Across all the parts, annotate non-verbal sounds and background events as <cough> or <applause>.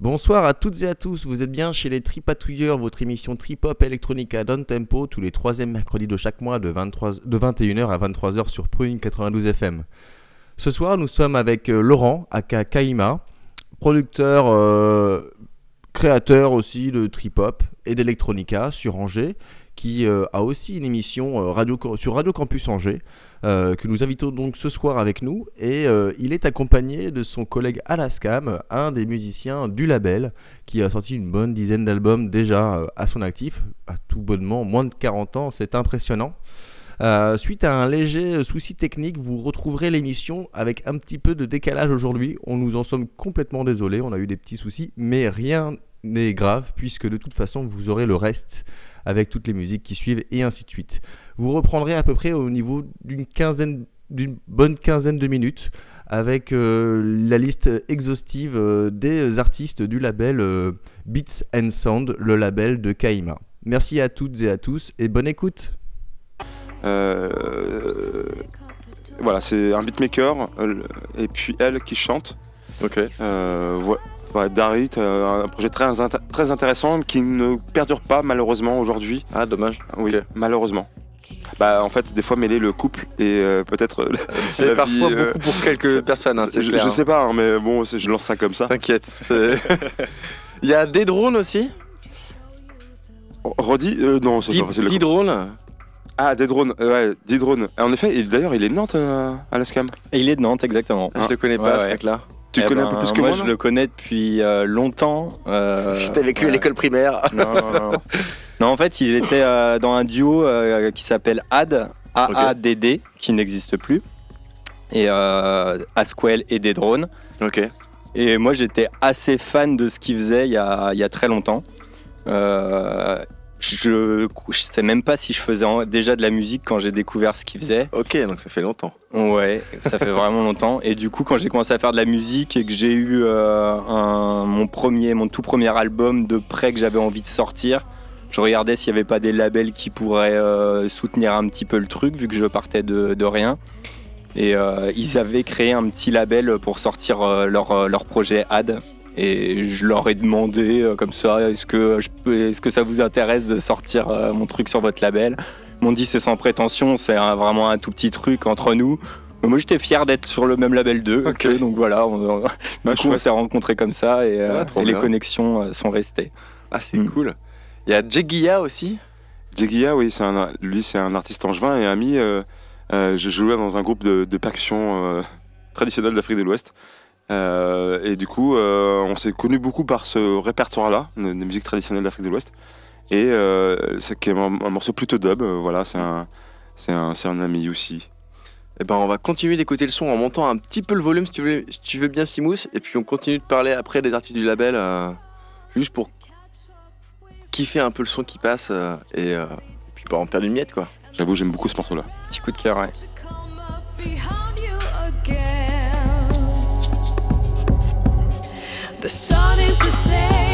Bonsoir à toutes et à tous, vous êtes bien chez les Tripatouilleurs, votre émission Trip-Hop Electronica Down Tempo, tous les troisièmes mercredis de chaque mois de, 23, de 21h à 23h sur Prune 92 FM. Ce soir, nous sommes avec euh, Laurent, aka Kaima, producteur, euh, créateur aussi de trip-hop et d'electronica sur Angers, qui euh, a aussi une émission euh, sur Radio Campus Angers, euh, que nous invitons donc ce soir avec nous. Et il est accompagné de son collègue Alaskam, un des musiciens du label, qui a sorti une bonne dizaine d'albums déjà à son actif, à tout bonnement, moins de 40 ans, c'est impressionnant. suite à un léger souci technique, vous retrouverez l'émission avec un petit peu de décalage aujourd'hui. On nous en sommes complètement désolés, on a eu des petits soucis, mais rien n'est grave puisque de toute façon vous aurez le reste avec toutes les musiques qui suivent et ainsi de suite. Vous reprendrez à peu près au niveau d'une quinzaine, d'une bonne quinzaine de minutes avec euh, la liste exhaustive euh, des artistes du label euh, Beats and Sound, le label de Kaima. Merci à toutes et à tous et bonne écoute. voilà, c'est un beatmaker et puis elle qui chante. Ok. voilà. Darit, euh, un projet très, très intéressant qui ne perdure pas malheureusement aujourd'hui. Ah, dommage. Oui, malheureusement. Bah, en fait, des fois, mêler le couple et euh, peut-être. <laughs> C'est parfois euh, beaucoup pour quelques personnes, hein, je, je, sais pas, hein, mais bon, je lance ça comme ça. T'inquiète. <laughs> Il y a des drones aussi? Rodi Non, c'est pas possible. Des drones ah, des drones, ouais, des drones. En effet, d'ailleurs, il est de Nantes à la SCAM. Il est de Nantes, exactement. Je le connais pas, ce mec-là. Tu connais un peu ben, plus que moi moi je le connais depuis euh, longtemps. Euh, J'étais avec lui à l'école primaire. <laughs> Non, non, non. non, en fait, il était euh, dans un duo qui s'appelle AD, A-A-D-D, qui n'existe plus. Et Asquel et des drones. Ok. Et moi, j'étais assez fan de ce qu'il faisait il y a, il y a très longtemps. Je, je sais même pas si je faisais déjà de la musique quand j'ai découvert ce qu'il faisait. Ok, donc ça fait longtemps. Ouais, ça fait vraiment longtemps. Et du coup, quand j'ai commencé à faire de la musique et que j'ai eu euh, un, mon premier, mon tout premier album de près que j'avais envie de sortir, je regardais s'il n'y avait pas des labels qui pourraient euh, soutenir un petit peu le truc, vu que je partais de, de rien. Et euh, ils avaient créé un petit label pour sortir leur, leur projet Ad, et je leur ai demandé euh, comme ça, est-ce que, est-ce que ça vous intéresse de sortir euh, mon truc sur votre label? Ils m'ont dit c'est sans prétention, c'est vraiment un tout petit truc entre nous. moi j'étais fier d'être sur le même label 2, donc voilà, on, <laughs> du coup on s'est rencontrés comme ça et, euh, les connexions sont restées. Ah c'est mm. cool. Il y a Jegia aussi? Jegia, oui, c'est un, lui c'est un artiste angevin et ami. je jouais dans un groupe de, de percussion traditionnel d'Afrique de l'Ouest. Euh, et du coup, euh, on s'est connu beaucoup par ce répertoire-là, des musiques traditionnelles d'Afrique de l'Ouest. Et euh, c'est un, un, morceau plutôt dub, voilà, c'est un, c'est un, un, ami aussi. Et eh ben, on va continuer d'écouter le son en montant un petit peu le volume si tu veux, si tu veux bien, Simous. Et puis on continue de parler après des artistes du label, juste pour kiffer un peu le son qui passe et, puis pas en perdre une miette, quoi. J'avoue, j'aime beaucoup ce morceau-là. Petit coup de cœur, ouais. The sun is the same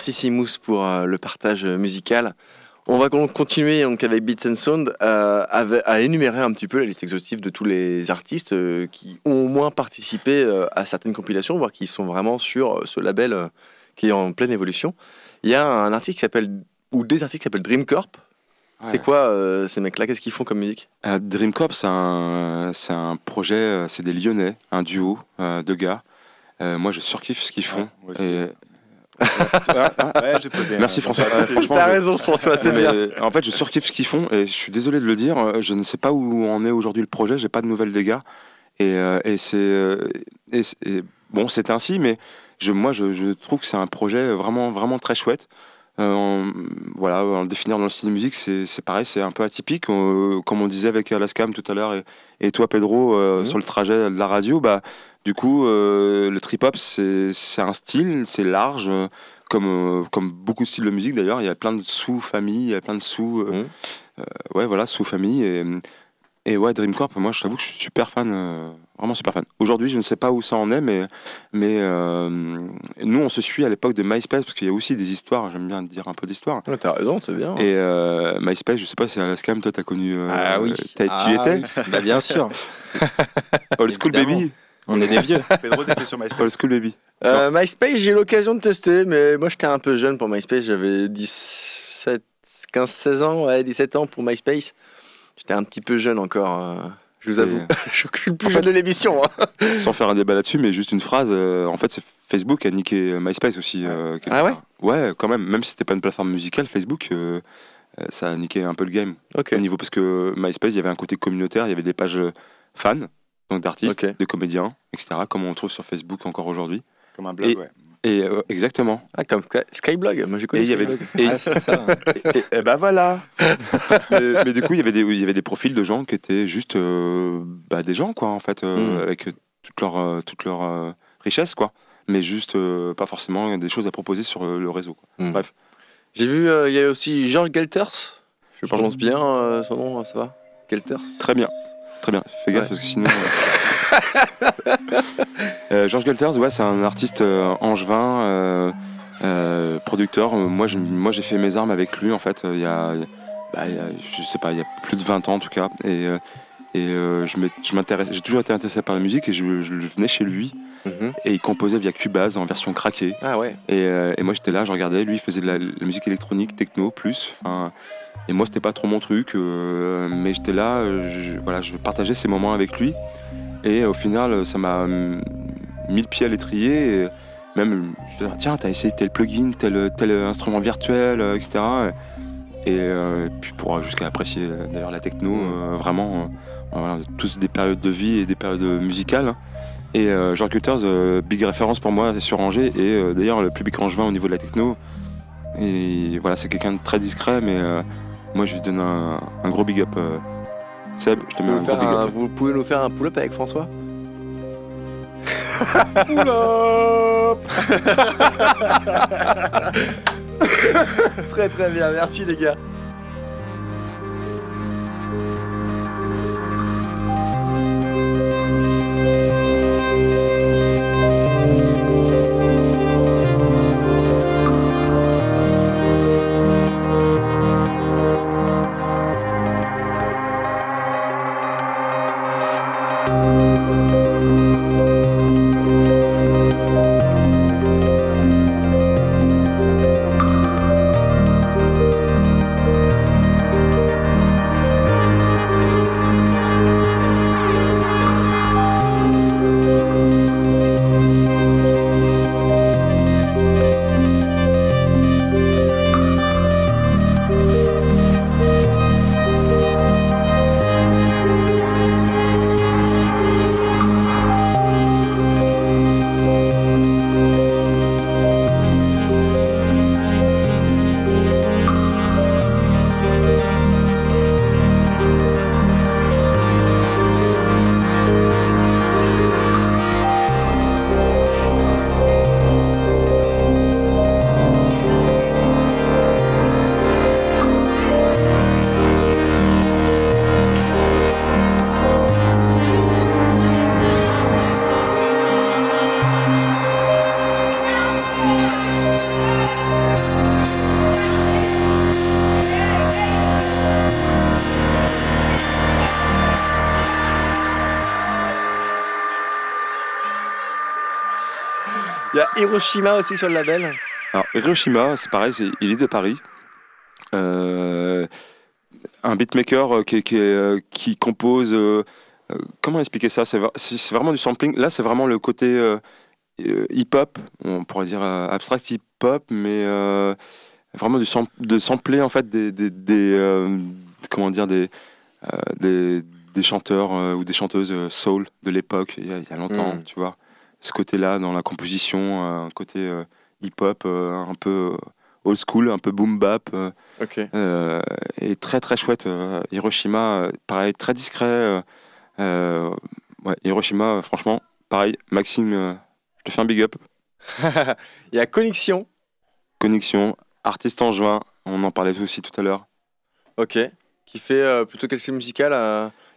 merci Simous pour euh, le partage musical. On va con- continuer donc avec Beats and Sound euh, à énumérer un petit peu la liste exhaustive de tous les artistes euh, qui ont au moins participé euh, à certaines compilations, voire qui sont vraiment sur euh, ce label euh, qui est en pleine évolution. Il y a un artiste qui s'appelle, ou des artistes qui s'appellent Dream Corp. C'est quoi euh, ces mecs-là? Qu'est-ce qu'ils font comme musique? Euh, Dream Corp, c'est un, c'est un projet, euh, c'est des Lyonnais, un duo euh, de gars. Euh, moi, je surkiffe ce qu'ils font. Ouais, j'ai posé. Merci François. Euh, franchement, T'as raison François, c'est bien. euh, En fait, je surkiffe ce qu'ils font et je suis désolé de le dire. euh, Je ne sais pas où en est aujourd'hui le projet. J'ai pas de nouvelles des gars. Et, euh, et c'est euh, bon, c'est ainsi, mais je, moi, je, je trouve que c'est un projet vraiment, vraiment très chouette. Euh, en- voilà, en le définir dans le style de musique, c'est pareil, c'est un peu atypique. Euh, comme on disait avec Alaskam tout à l'heure et, et toi, Pedro, euh, Mhm. sur le trajet de la radio, bah, du coup, le trip-hop, c'est c'est un style, c'est large. comme, comme beaucoup de styles de musique d'ailleurs, il y a plein de sous-familles, il y a plein de sous. euh, Mhm. euh, ouais, voilà, sous-familles. Et, et ouais, Dream Corp, moi je t'avoue que je suis super fan, euh, vraiment super fan. Aujourd'hui, je ne sais pas où ça en est, mais, mais euh, nous on se suit à l'époque de MySpace, parce qu'il y a aussi des histoires, j'aime bien dire un peu d'histoire. Ouais, T'as raison, c'est bien. Et euh, MySpace, je sais pas si Alaskam, toi t'as connu. euh, Ah oui. t'as- tu y Ah étais oui. Bah, bien sûr. <laughs> Old School. Baby On est des vieux. Pedro, t'étais sur MySpace. Old School Baby. Euh, MySpace, j'ai eu l'occasion de tester, mais moi j'étais un peu jeune pour MySpace. J'avais 17, 15, 16 ans, ouais, 17 ans pour MySpace. J'étais un petit peu jeune encore, euh, je vous avoue. <laughs> je suis le plus En jeune fait- de l'émission. hein. <laughs> Sans faire un débat là-dessus, mais juste une phrase. euh, en fait, c'est Facebook a niqué MySpace aussi. euh, Ah ouais. Ouais, quand même. Même si c'était pas une plateforme musicale, Facebook, euh, euh, ça a niqué un peu le game. Au niveau parce que MySpace, il y avait un côté communautaire, il y avait des pages euh, fans, donc d'artistes, de comédiens, etc. Comme on trouve sur Facebook encore aujourd'hui. Comme un blog, Et- ouais. Et euh, exactement. Ah, comme Sky- Skyblog, moi j'ai Et connu il y avait. Skyblog. Et, Ah, ça. <laughs> et- et ben voilà. mais, mais du coup, il y avait des, il y avait des profils de gens qui étaient juste euh, bah, des gens, quoi, en fait, euh, Mm. avec toute leur, euh, toute leur euh, richesse, quoi. Mais juste euh, pas forcément des choses à proposer sur euh, le réseau. quoi. Mm. Bref. J'ai vu, euh, il y a aussi George Gelters. Je prononce bien euh, son nom, ça va Gelters Très bien. Très bien. Fais gaffe Ouais. parce que sinon. Euh, George Gelters, ouais, c'est un artiste euh, angevin, euh, euh, producteur. Moi, j'ai- moi, j'ai fait mes armes avec lui en fait. Il y a, bah, il y a- je sais pas, il y a plus de 20 ans en tout cas. Et, et je m'intéresse, j'ai toujours été intéressé par la musique et je, je venais chez lui Mhm. et il composait via Cubase en version craquée. Ah ouais. Et, et moi j'étais là, je regardais, lui il faisait de la, la musique électronique, techno plus. Enfin, et moi c'était pas trop mon truc, euh, mais j'étais là, euh, je, voilà, je partageais ces moments avec lui. Et au final, ça m'a mis le pied à l'étrier. et Même, je disais, tiens, t'as essayé tel plugin, tel, tel instrument virtuel, euh, etc. Et euh, puis pour jusqu'à apprécier euh, d'ailleurs la techno, euh, vraiment, voilà, tous des périodes de vie et des périodes musicales. Et euh, George Culters, euh, big référence pour moi sur Angers et euh, d'ailleurs le public angevin au niveau de la techno. Et voilà, c'est quelqu'un de très discret, mais moi je lui donne un, un gros big up. Seb, je te mets Vous, un nous gros faire big un- up. vous pouvez nous faire un pull-up avec François? <laughs> Très très bien, merci les gars. Hiroshima aussi sur le label. Alors, Hiroshima, c'est pareil, c'est- il est de Paris. Euh, un beatmaker euh, qui, qui, est, euh, qui compose. euh, comment expliquer ça? C'est vra- c'est c'est vraiment du sampling. Là, c'est vraiment le côté euh, hip-hop, on pourrait dire abstract hip-hop, mais euh, vraiment du sam- de sampler en fait des, des, des, euh, comment dire des euh, des, des chanteurs euh, ou des chanteuses euh, soul de l'époque il, y a- il y a longtemps, Mm. tu vois. Ce côté-là dans la composition, euh, un côté euh, hip-hop euh, un peu old school, un peu boom bap, Ok. euh, et très très chouette. euh, Hiroshima, euh, pareil, très discret. ouais, Hiroshima, franchement, pareil. Maxime, je te fais un big up. <laughs> Il y a Connexion. Connexion, artiste en juin, on en parlait aussi tout à l'heure. Ok. Qui fait plutôt quel style musical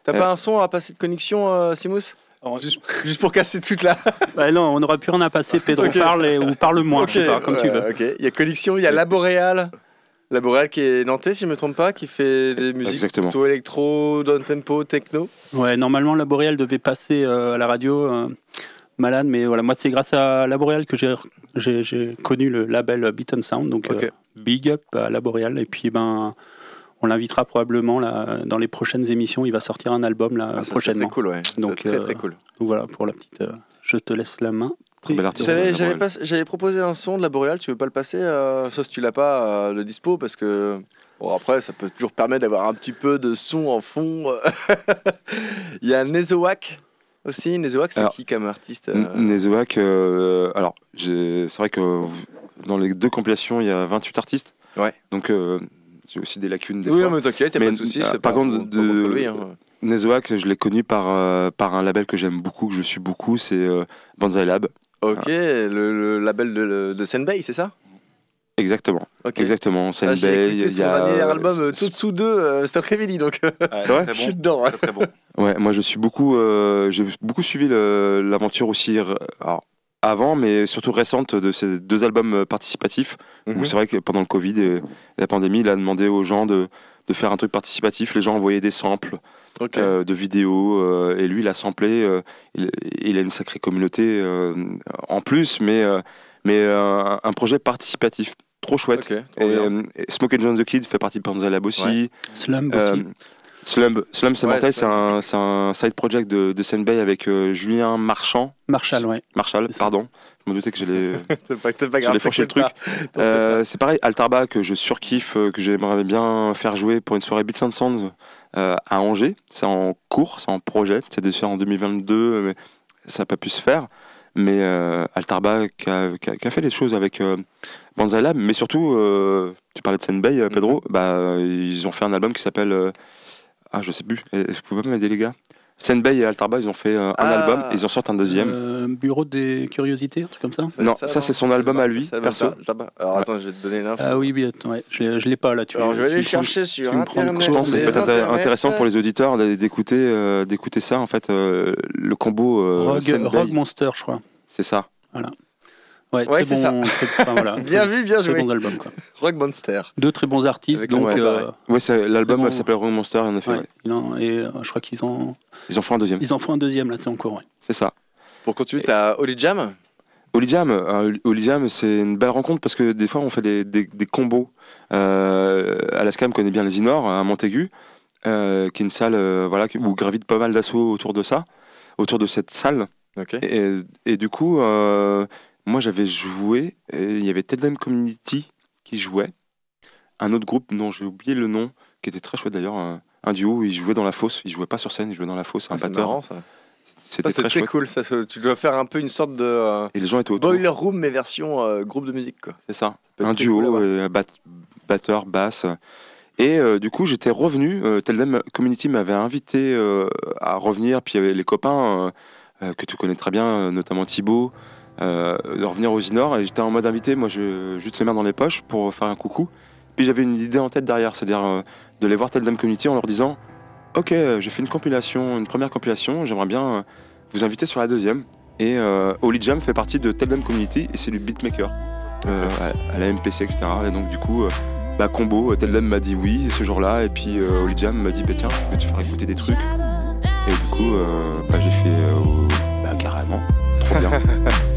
T'as pas un son à passer de Connexion, Simous Alors, juste, juste pour casser toute la. <laughs> bah non, on n'aura plus rien à passer. Pedro Ok. parle et- ou parle moins, je sais pas, comme tu veux. Il y a Connexion, il y a Laboréal. Laboréal qui est nantais, si je me trompe pas, qui fait des musiques Exactement. plutôt électro, down tempo, techno. Ouais, normalement, la Boréal devait passer euh, à la radio, euh, malade, mais voilà, moi, c'est grâce à la Boréal que j'ai- connu le label Beat and Sound, donc euh, big up à la Boréal. Et puis, ben, on l'invitera probablement là, dans les prochaines émissions. Il va sortir un album là, Ah, ça, c'est prochainement. très cool, ouais. Donc, très euh, très cool. Donc voilà, pour la petite. euh, je te laisse la main. Très bel Tu artiste. savais, euh, j'avais, Laboréal. pas- j'avais proposé un son de Laboréal, tu veux pas le passer euh, Sauf si tu l'as pas, euh, le dispo, parce que. Bon, après, ça peut toujours permettre d'avoir un petit peu de son en fond. <laughs> Il y a Nezowak aussi. Nezowak, c'est Alors, qui comme artiste euh, Nezowak, euh, alors j'ai- c'est vrai que dans les deux compilations, il y a 28 artistes. Ouais. Donc euh, j'ai aussi des lacunes des Oui, fois. mais t'inquiète, y a Mais, pas de soucis. euh, c'est par contre, de- lui, hein. Nezowak, je l'ai connu par, euh, par un label que j'aime beaucoup, que je suis beaucoup, c'est euh, Banzai Lab. Ok, le, le label de, de Senbei, c'est ça? Exactement. Ok. Exactement. Ah, Senbei, J'ai écouté il y a, dernier album, euh, Totsu 2, euh, cet après-midi, donc euh, C'est vrai je suis dedans. hein. Très, très bon. Ouais, moi je suis beaucoup, euh, j'ai beaucoup suivi l'aventure aussi alors, avant, mais surtout récente de ces deux albums participatifs. Mhm. Où c'est vrai que pendant le Covid et la pandémie, il a demandé aux gens de, de faire un truc participatif. Les gens envoyaient des samples euh, de vidéos euh, et lui, il a samplé. euh, il, il a une sacrée communauté euh, en plus, mais, euh, mais euh, un projet participatif. Trop chouette. Et, euh, Smoke and John the Kid fait partie de Panza Lab aussi. Ouais. Euh, aussi. Slum, Slum c'est Ouais, mortel, Slum. c'est un, c'est un side project de, de Senbei avec euh, Julien Marchand. Marshall, ouais. Marshall, pardon. Je me doutais que j'allais <laughs> j'allais fourcher le truc. Euh, c'est pareil, Altarba que je surkiffe, euh, que j'aimerais bien faire jouer pour une soirée Beats and Sounds euh, à Angers. C'est en cours, c'est en projet. C'est de faire en 2022, mais ça n'a pas pu se faire. Mais euh, Altarba qui a, qui a- qui a fait des choses avec euh, Banzai Lab, mais surtout, euh, tu parlais de Senbei, Pedro, bah, ils ont fait un album qui s'appelle. Ah, je sais plus, vous pouvez pas m'aider les gars Senbei et Altarba, ils ont fait euh, un Ah. album, et ils en sortent un deuxième. Euh, bureau des curiosités, un truc comme ça. Non, ça, c'est son album à lui, perso. Alors attends, je vais te donner l'info. Ah oui, oui, attends, ouais. je l'ai- je l'ai pas là. Tu, Alors je vais aller prends- chercher sur internet. Je pense que ça les peut être intér- internets. intéressant pour les auditeurs d'écouter euh, d'écouter ça en fait euh, le combo euh, Rogue, Rogue Monster, je crois. c'est ça Ouais, Ouais, très c'est bon, très- enfin, voilà, <laughs> Bien très- vu, bien Très joué. bons albums, quoi. Rock Monster. Deux très bons artistes, Avec donc euh, ouais c'est l'album bon. euh, s'appelle Rogue Monster en effet ouais, en- et euh, je crois qu'ils en, ils en font un deuxième ils en font un deuxième là, c'est en cours. Ouais. c'est ça Pour continuer, t'as Holy Jam. Holy Jam euh, c'est une belle rencontre parce que des fois on fait des, des, des combos euh, Alaska me connaît bien les Inor à Montaigu euh, qui est une salle euh, voilà où gravite pas mal d'assauts autour de ça autour de cette salle Ok. Et, et du coup, euh, moi j'avais joué, il y avait Teldem Community qui jouait, un autre groupe dont j'ai oublié le nom, qui était très chouette d'ailleurs, un, un duo où ils jouaient dans la fosse, ils jouaient pas sur scène, ils jouaient dans la fosse, un Ah, batteur. marrant ça. C'était très cool. Ça, tu dois faire un peu une sorte de euh, Et les gens étaient autour, boiler room mais version euh, groupe de musique quoi. c'est ça. Un cool duo, voir. euh, bat- batteur, basse. Et du coup, j'étais revenu. Teldem Community m'avait invité à revenir. Puis il y avait les copains que tu connais très bien, notamment Thibaut, euh, de revenir aux Inor. Et j'étais en mode invité. Moi, je juste les mains dans les poches pour faire un coucou. Puis j'avais une idée en tête derrière, c'est-à-dire euh, de les voir Teldem Community en leur disant Ok, euh, j'ai fait une compilation, une première compilation. J'aimerais bien euh, vous inviter sur la deuxième. Et Holy Jam fait partie de Teldem Community et c'est du beatmaker à, à la MPC, etc. Et donc, du coup, bah, combo, Teldem m'a dit oui ce jour-là, et puis euh, Holy Jam m'a dit bah, tiens, je vais te faire écouter des trucs. Et du coup, euh, bah, j'ai fait euh, bah, carrément, trop bien. <laughs>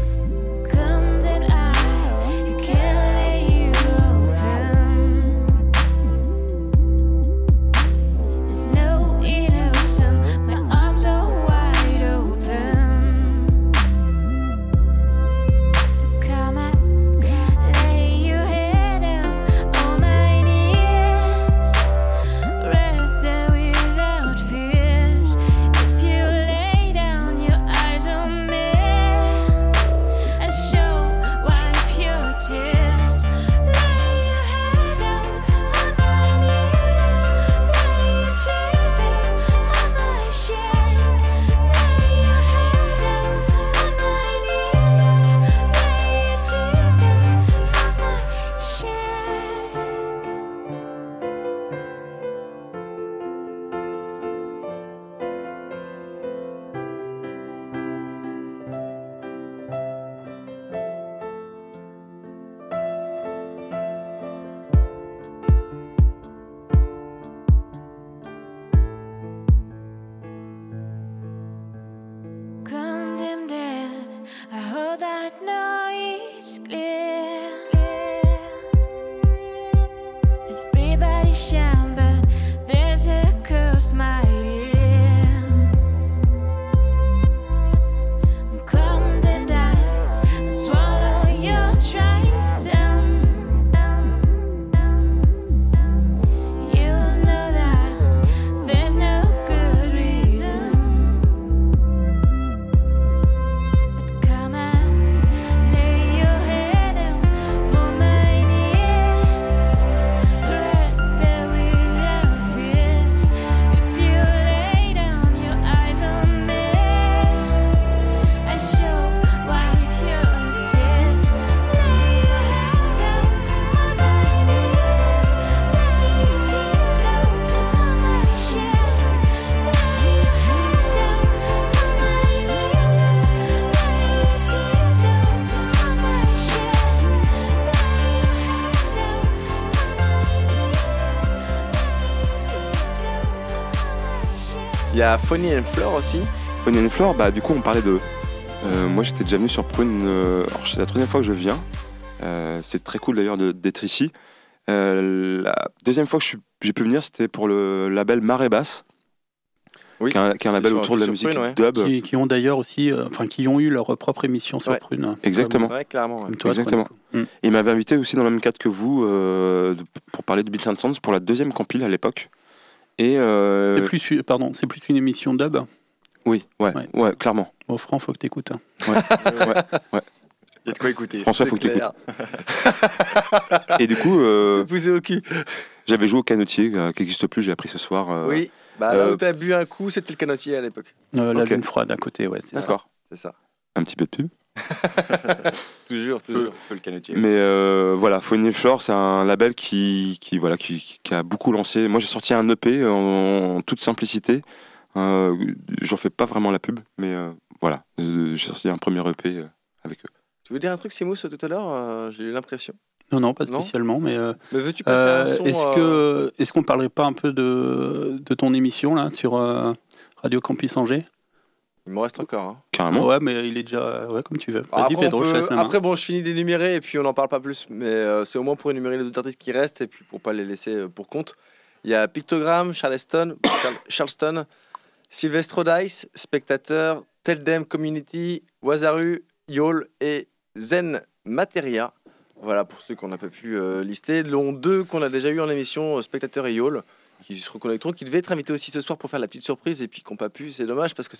Il y a Funny and Floor aussi. Funny and Floor, bah du coup on parlait de. euh, moi j'étais déjà venu sur Prune. euh, c'est la troisième fois que je viens. Euh, c'est très cool d'ailleurs d'être ici. Euh, la deuxième fois que je suis- j'ai pu venir, c'était pour le label Marée Basse. Oui. Qui est un, qui est un label sur- autour de la musique Prune, ouais. dub. Qui, qui ont d'ailleurs aussi, euh, enfin, qui ont eu leur propre émission sur Ouais. Prune. Exactement. Ouais, clairement. ouais. Comme toi, Exactement. Mm. Il m'avait invité aussi dans le même cadre que vous euh, pour parler de Beats and Sounds pour la deuxième compile à l'époque. Et euh, C'est plus, pardon, c'est plus une émission dub. oui, ouais, Ouais. ouais, clairement. Bon, Franck, faut que t'écoutes. hein. Il y a de quoi écouter. François, faut que t'écoutes. clair. Et du coup, euh, Poussé au cul. j'avais joué au canotier euh, qui n'existe plus. J'ai appris ce soir. euh, Oui. Bah là euh, où t'as bu un coup, c'était le canotier à l'époque. Euh, la Ok. lune froide à côté, ouais, c'est ça. D'accord. C'est ça. Un petit peu de pub. <laughs> Toujours, toujours. feu le canetier. Mais euh, voilà, Phony Floor, c'est un label qui, qui, voilà, qui, qui a beaucoup lancé. Moi, j'ai sorti un EP en, en toute simplicité. Euh, J'en fais pas vraiment la pub, mais euh, voilà, Euh, j'ai sorti un premier EP avec eux. Tu veux dire un truc, Simous, tout à l'heure Euh, J'ai eu l'impression? Non, non, pas Non? spécialement, mais euh, Mais veux-tu passer euh, un son est-ce euh, que est-ce qu'on parlerait pas un peu de, de ton émission là sur euh, Radio Campus Angers? Il m'en reste encore. hein. Carrément. Ouais, mais il est déjà ouais comme tu veux. Vas-y, après, Pedro, je peut- la main. après, bon, je finis d'énumérer et puis on n'en parle pas plus. Mais euh, c'est au moins pour énumérer les autres artistes qui restent et puis pour pas les laisser euh, pour compte. Il y a Pictogram, Charleston, <coughs> Charl- Charleston, Sylvestro Dice, Spectateur, Teldem Community, Wazaru, Yol et Zen Materia. Voilà pour ceux qu'on n'a pas pu euh, lister. Dont deux qu'on a déjà eu en émission, Spectateur et Yol, qui se reconnecteront, qui devaient être invités aussi ce soir pour faire la petite surprise et puis qu'on n'a pas pu. C'est dommage parce que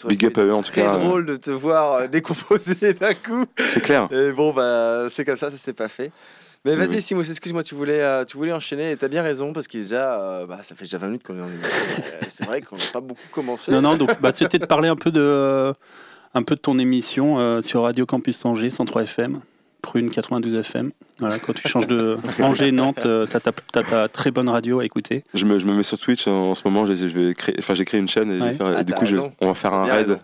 tout très cas. drôle de te voir euh, décomposer d'un coup. C'est clair. Et bon, bah, c'est comme ça, ça s'est pas fait. Mais Oui, vas-y, oui. Simos, excuse-moi, tu voulais, euh, tu voulais enchaîner et t'as bien raison parce qu'il est déjà, euh, bah, ça fait déjà 20 minutes qu'on est en émission. C'est vrai qu'on n'a pas beaucoup commencé. Non, non, donc bah, c'était de parler un peu de, euh, un peu de ton émission euh, sur Radio Campus Angers 103 FM, Prune 92 FM. Voilà, quand tu changes de <laughs> Angers, Nantes, euh, t'as ta, t'as ta très bonne radio à écouter. Je me, je me mets sur Twitch en, en ce moment. Je, je vais créer, enfin, j'ai créé une chaîne et, je vais Ouais. faire- et Ah, du t'as coup, je- raison. on va faire un Bien raid. raison.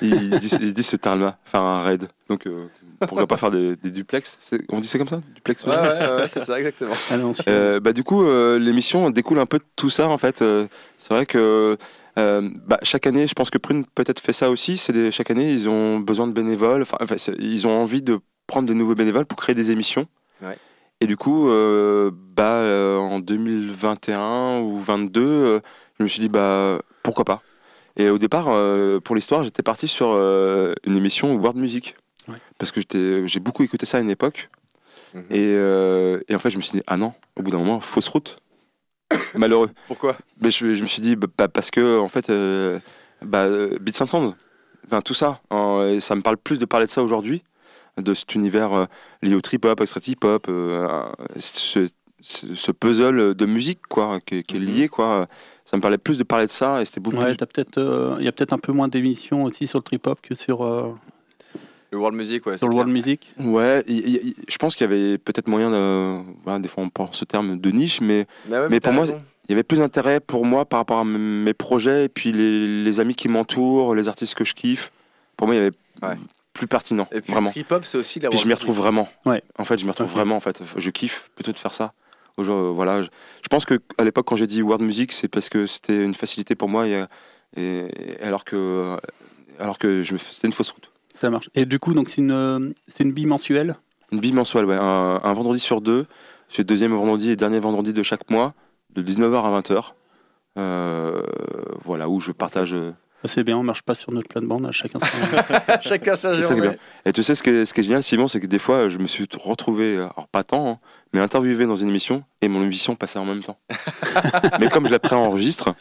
Ils, ils disent, ils disent ce terme-là, faire un raid. Donc, euh, pourquoi pas faire des, des duplex? C'est- On dit c'est comme ça? Duplex Ouais, ouais, ouais, ouais, c'est ça, exactement. <laughs> À l'ancienne. Euh, bah, du coup, euh, l'émission découle un peu de tout ça en fait. Euh, c'est vrai que euh, bah, chaque année, je pense que Prune peut-être fait ça aussi. C'est des- chaque année, ils ont besoin de bénévoles. Enfin, enfin, c'est- ils ont envie de prendre de nouveaux bénévoles pour créer des émissions. Ouais. Et du coup, euh, bah, euh, en 2021 ou 22, euh, je me suis dit bah pourquoi pas. Et au départ, pour l'histoire, j'étais parti sur une émission World Music. Ouais. Parce que j'ai beaucoup écouté ça à une époque. Mhm. Et, et en fait, je me suis dit, ah non, au bout d'un moment, fausse route. <coughs> Malheureux. Pourquoi? Mais je, je me suis dit, bah, parce que, en fait, bah, Sounds, enfin, tout ça, et ça me parle plus de parler de ça aujourd'hui, de cet univers euh, lié au trip-hop, extra hip-hop, euh, ce, puzzle de musique, quoi, qui, qui est lié, quoi. Ça me parlait plus de parler de ça, et c'était beaucoup Ouais, plus... peut-être, euh, il y a peut-être un peu moins d'émissions aussi sur le trip hop que sur, euh, Le World Music, ouais. sur le world music. Ouais, je pense qu'il y avait peut-être moyen de... voilà, des fois, on pense ce terme de niche, mais Mais, ouais, Mais pour moi, il y avait plus d'intérêt pour moi par rapport à mes projets et puis les, les amis qui m'entourent, les artistes que je kiffe. Pour moi, il y avait Ouais. Plus pertinent, Et puis vraiment. le trip-hop, c'est aussi la Puis je m'y retrouve vraiment. Ouais. En fait, je m'y retrouve vraiment. En fait, je kiffe plutôt de faire ça. Aujourd'hui, voilà, je, je pense que à l'époque, quand j'ai dit World Music, c'est parce que c'était une facilité pour moi, et, et- et alors que, alors que je me, c'était une fausse route. Ça marche. Et du coup, donc c'est une, euh, c'est une bimensuelle? Une bimensuelle, ouais, un, un vendredi sur deux. C'est le deuxième vendredi et dernier vendredi de chaque mois, de 19h à 20h. Euh, voilà, où je partage. C'est bien, on marche pas sur notre plate-bande, chacun son. Chacun sa. <laughs> <laughs> Et tu sais ce qui est, ce qui est génial, Simon, c'est que des fois, je me suis retrouvé, alors pas tant, hein, mais interviewé dans une émission et mon émission passait en même temps. <laughs> mais comme je la préenregistre,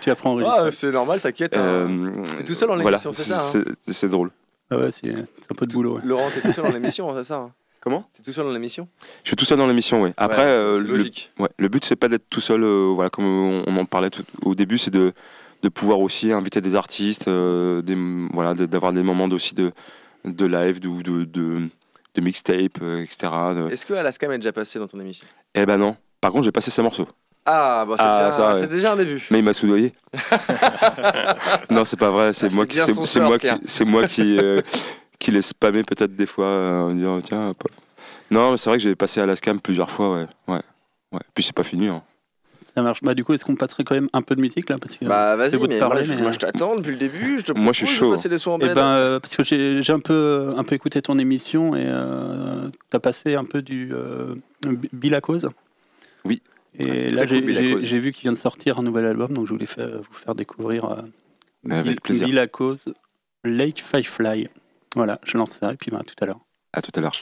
tu apprends enregistrer. Ah, c'est normal, t'inquiète. hein. euh, T'es tout seul dans voilà, l'émission, c'est ça, hein c'est- drôle. Ah ouais, c'est un peu de boulot. ouais. Laurent, t'es tout seul dans l'émission, c'est ça hein Comment? T'es tout seul dans l'émission? Je suis tout seul dans l'émission, oui. Après, Ouais, euh, le, logique. ouais, le but, c'est pas d'être tout seul, euh, voilà, comme on, on en parlait tout- au début, c'est de, de pouvoir aussi inviter des artistes, euh, des, voilà, d'avoir des moments aussi de, de live, de, de, de, de mixtape, euh, etc. de- Est-ce que Alaska est déjà passé dans ton émission? Eh ben non. Par contre, j'ai passé ses morceaux. Ah, c'est Ah, déjà, ça, ouais. c'est déjà un début. Mais il m'a soudoyé. <laughs> non, c'est pas vrai. C'est Ah, moi c'est qui, c'est, c'est moi qui, c'est moi qui, euh, qui les spammé peut-être des fois en disant tiens. hop. Non, c'est vrai que j'ai passé à la scam plusieurs fois, ouais, ouais, ouais. Puis c'est pas fini. Hein. Ça marche. Bah, du coup, est-ce qu'on passerait quand même un peu de musique là parce que, Bah vas-y, de mais parler, moi, je, mais, moi, euh, je t'attends depuis le début. Je te Moi, je suis chaud. De passer des sons en Eh bed. ben, euh, parce que j'ai un peu, un peu écouté ton émission et euh, tu as passé un peu du euh, Bill à cause. Oui. Et Ouais, c'est là, j'ai cool, vu qu'il vient de sortir un nouvel album, donc je voulais faire- vous faire découvrir euh, Avec Bill, plaisir. Bill à cause, Lake Firefly. Voilà, je lance ça et puis bah, à tout à l'heure. À tout à l'heure.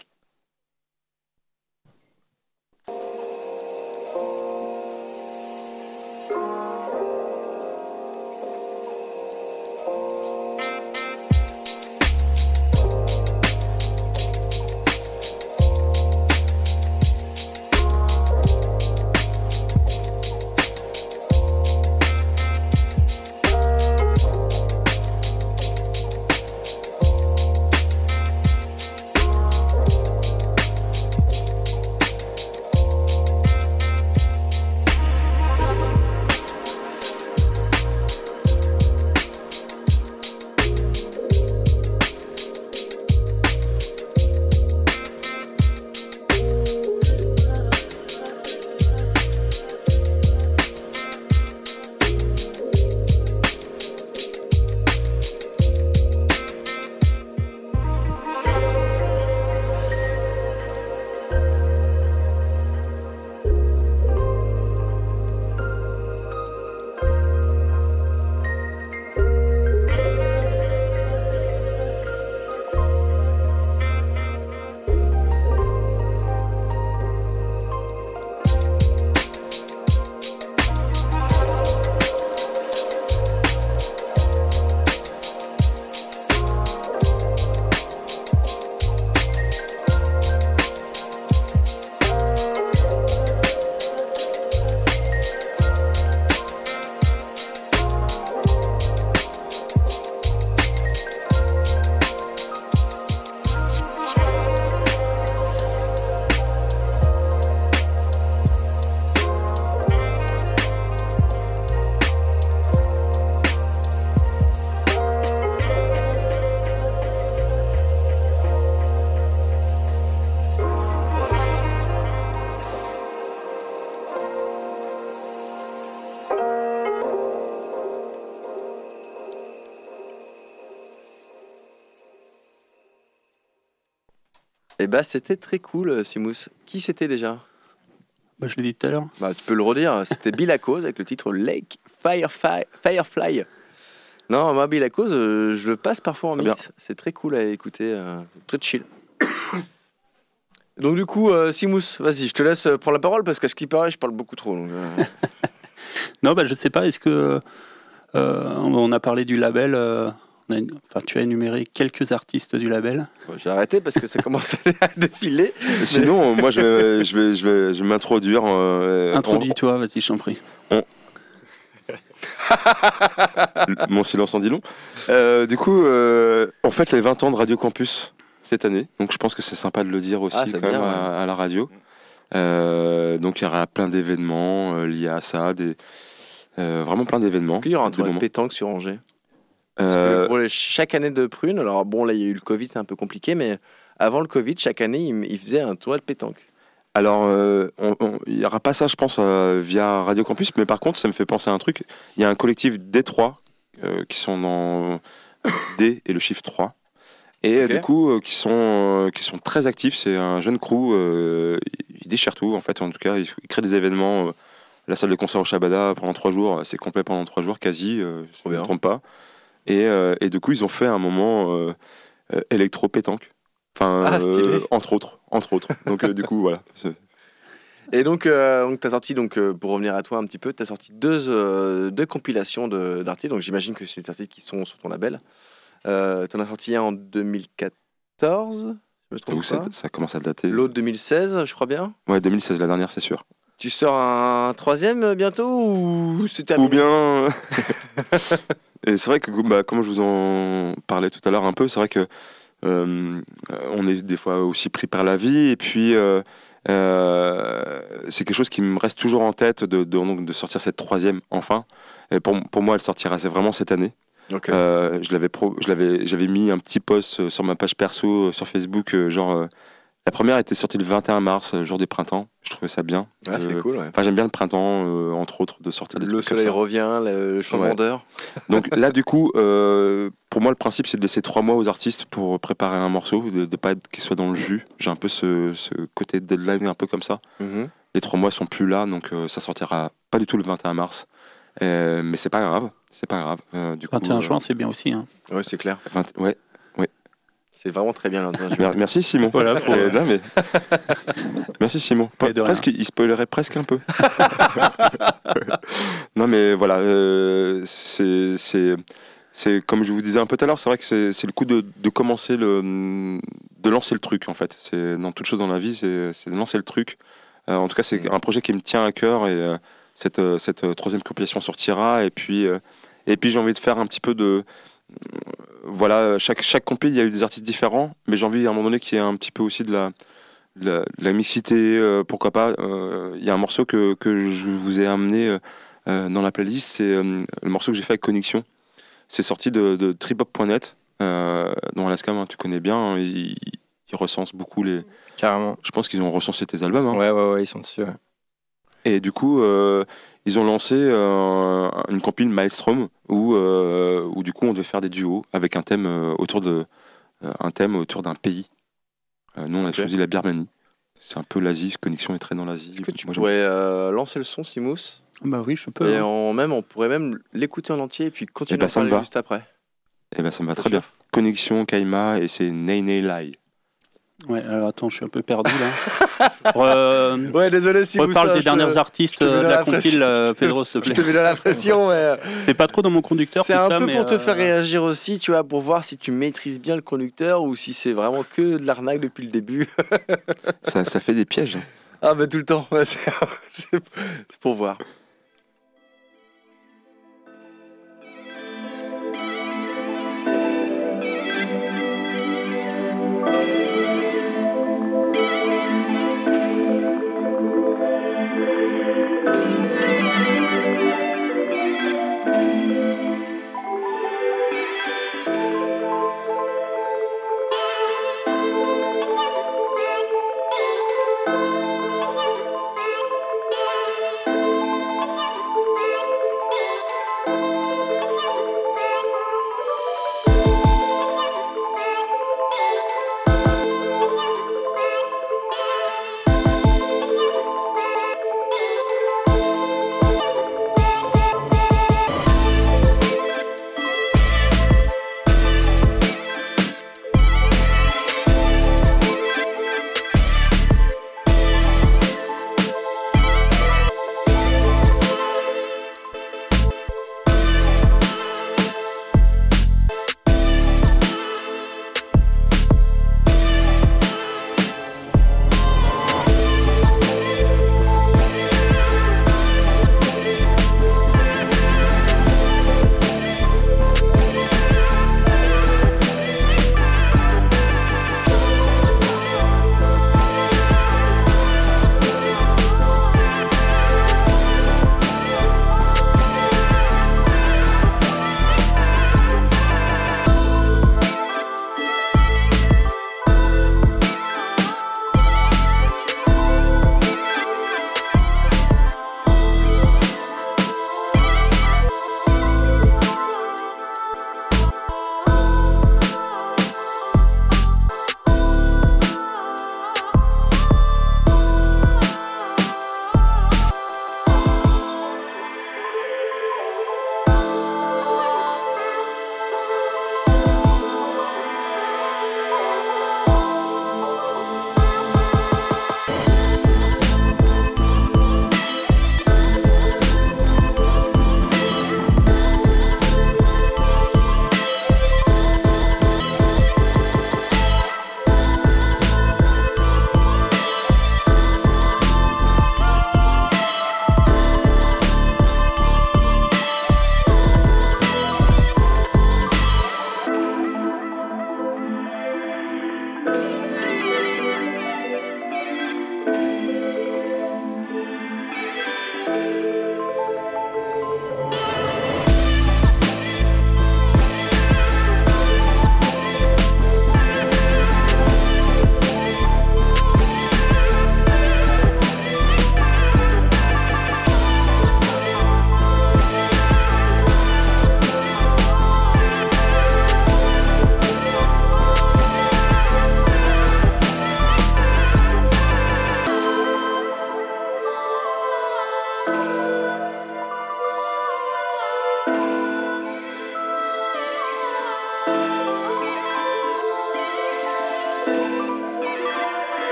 Bah c'était très cool, euh, Simous. Qui c'était déjà? Bah, je l'ai dit tout à l'heure. Bah tu peux le redire. C'était Bill à cause avec le titre Lake Firefly. Firefly. Non, moi Bill à cause, euh, je le passe parfois en Très mix. C'est très cool à écouter, euh, très chill. <coughs> Donc du coup, euh, Simous, vas-y, je te laisse prendre la parole parce qu'à ce qui paraît, je parle beaucoup trop. donc, euh, <laughs> Non, bah, je sais pas, est-ce que. euh, on a parlé du label. Euh, on a- enfin, tu as énuméré quelques artistes du label. bon, J'ai arrêté parce que ça commence à <laughs> défiler. Sinon, moi, je vais, je vais, je vais, je vais m'introduire. euh, Introduis-toi, vas-y, je t'en prie. en- <laughs> Mon silence en dit long. Euh, du coup, euh, on fête les 20 ans de Radio Campus cette année. Donc, je pense que c'est sympa de le dire aussi Ah, c'est quand bien, même à, à la radio. Euh, donc, il y aura plein d'événements euh, liés à ça. Des, euh, vraiment plein d'événements. Qu'il y aura un tournoi pétanque sur Angers? Que Euh, pour les- chaque année de prune, alors bon là il y a eu le Covid, c'est un peu compliqué, mais avant le Covid, chaque année il, il faisait un tournoi de pétanque. Alors, euh, on- on- il n'y aura pas ça, je pense, euh, via Radio Campus, mais par contre, ça me fait penser à un truc. Il y a un collectif D3 euh, qui sont dans D et le chiffre 3. Et du coup, qui, sont, qui sont très actifs. C'est un jeune crew. ils déchirent tout, en fait. En tout cas, ils, ils créent des événements. la salle de concert au Shabada pendant trois jours, c'est complet pendant trois jours, quasi, si je ne me trompe pas. Et, euh, et du coup, ils ont fait un moment euh, euh, électro-pétanque. Enfin, Ah, entre autres. Entre autres. Donc, du coup, voilà. <laughs> Et donc, euh, donc tu as sorti, donc, euh, pour revenir à toi un petit peu, tu as sorti deux, euh, deux compilations de- d'artistes, donc j'imagine que c'est des artistes qui sont sur ton label. Tu en as sorti un en 2014, je me J'avoue trompe que ça, pas. ça commence à dater. L'autre 2016, je crois bien. Ouais, 2016, la dernière, c'est sûr. Tu sors un troisième bientôt ou c'est terminé? Ou bien. <laughs> Et c'est vrai que, bah, comme je vous en parlais tout à l'heure un peu, c'est vrai que euh, on est des fois aussi pris par la vie. Et puis, euh, euh, c'est quelque chose qui me reste toujours en tête de, de, sortir cette troisième enfin. Et pour, pour moi, elle sortira c'est vraiment cette année. Ok. Euh, je l'avais pro- je l'avais j'avais mis un petit post sur ma page perso sur Facebook genre La première était sortie le 21 mars, euh, jour des printemps. Je trouvais ça bien. Ah, c'est Euh, cool, ouais. Enfin, j'aime bien le printemps, euh, entre autres, de sortir des Le trucs comme soleil ça. revient, le, le changement Ouais. d'heure. <laughs> Donc là, du coup, euh, pour moi, le principe, c'est de laisser trois mois aux artistes pour préparer un morceau, de ne pas être qu'ils soient dans le jus. J'ai un peu ce, ce côté deadline un peu comme ça. Mhm. Les trois mois sont plus là, donc euh, ça sortira pas du tout le 21 mars. Euh, mais c'est pas grave, c'est pas grave. Euh, du coup, 21 euh, juin, c'est bien aussi. hein. Ouais, c'est clair. 20 ouais. C'est vraiment très bien Merci Simon. Voilà, Euh, non, mais... <laughs> Merci Simon. Presque, il spoilerait presque un peu. <laughs> non mais voilà, euh, c'est comme je vous disais un peu tout à l'heure, c'est vrai que c'est le coup de, de commencer le de lancer le truc en fait. C'est dans toute chose dans la vie, c'est de lancer le truc. Euh, en tout cas, c'est Mm. un projet qui me tient à cœur et euh, cette cette troisième compilation sortira et puis et puis j'ai envie de faire un petit peu de voilà, chaque, chaque compil, il y a eu des artistes différents, mais j'ai envie à un moment donné qu'il y ait un petit peu aussi de la, de la, de la mixité, euh, pourquoi pas. Euh, Il y a un morceau que, que je vous ai amené euh, dans la playlist, c'est le morceau que j'ai fait avec Connexion. C'est sorti de, de tripop.net, dont Alaska, hein, tu connais bien, hein, il, il recense beaucoup les. Carrément. Je pense qu'ils ont recensé tes albums. hein. Ouais, ouais, ouais, ils sont dessus. ouais. Et du coup, euh, ils ont lancé euh, une compile Maelstrom où, euh, où du coup on devait faire des duos avec un thème autour de euh, un thème autour d'un pays. Euh, nous on a choisi la Birmanie. C'est un peu l'Asie, connexion est très dans l'Asie. Est-ce que tu Moi, pourrais euh, lancer le son, Simous? Bah oui, je peux. Et hein. en, même, on pourrait même l'écouter en entier et puis continuer Eh ben, à me parler juste après. Eh ben ça me va très bien. Connexion, Kaima et c'est Nei Nei Lai. Ouais, alors attends, je suis un peu perdu là. Re- <laughs> Ouais, désolé, Simous. Reparle hein, des je te- derniers artistes te mets euh, de la la compile, euh, je te- Pedro, s'il te Je plaît. te mets dans la pression, <laughs> mais. euh, C'est pas trop dans mon conducteur. C'est un ça, peu mais, pour te euh, faire réagir aussi, tu vois, pour voir si tu maîtrises bien le conducteur ou si c'est vraiment que de l'arnaque depuis le début. ça, ça fait des pièges. Ah, bah tout le temps, Ouais, <laughs> c'est pour voir.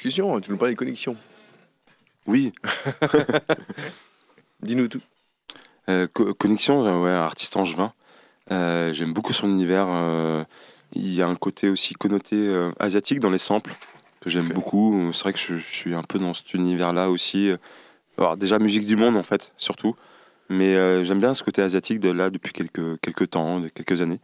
Discussion. Tu nous parles des connexions. Oui, <laughs> Dis-nous tout. euh, Co- Connexion, euh, ouais, artiste angevin. Euh, J'aime beaucoup son univers. euh, il y a un côté aussi connoté asiatique dans les samples que j'aime beaucoup. C'est vrai que je, je suis un peu dans cet univers-là aussi. Alors, déjà, musique du monde, en fait, surtout. Mais euh, j'aime bien ce côté asiatique de là depuis quelques, quelques temps, de quelques années.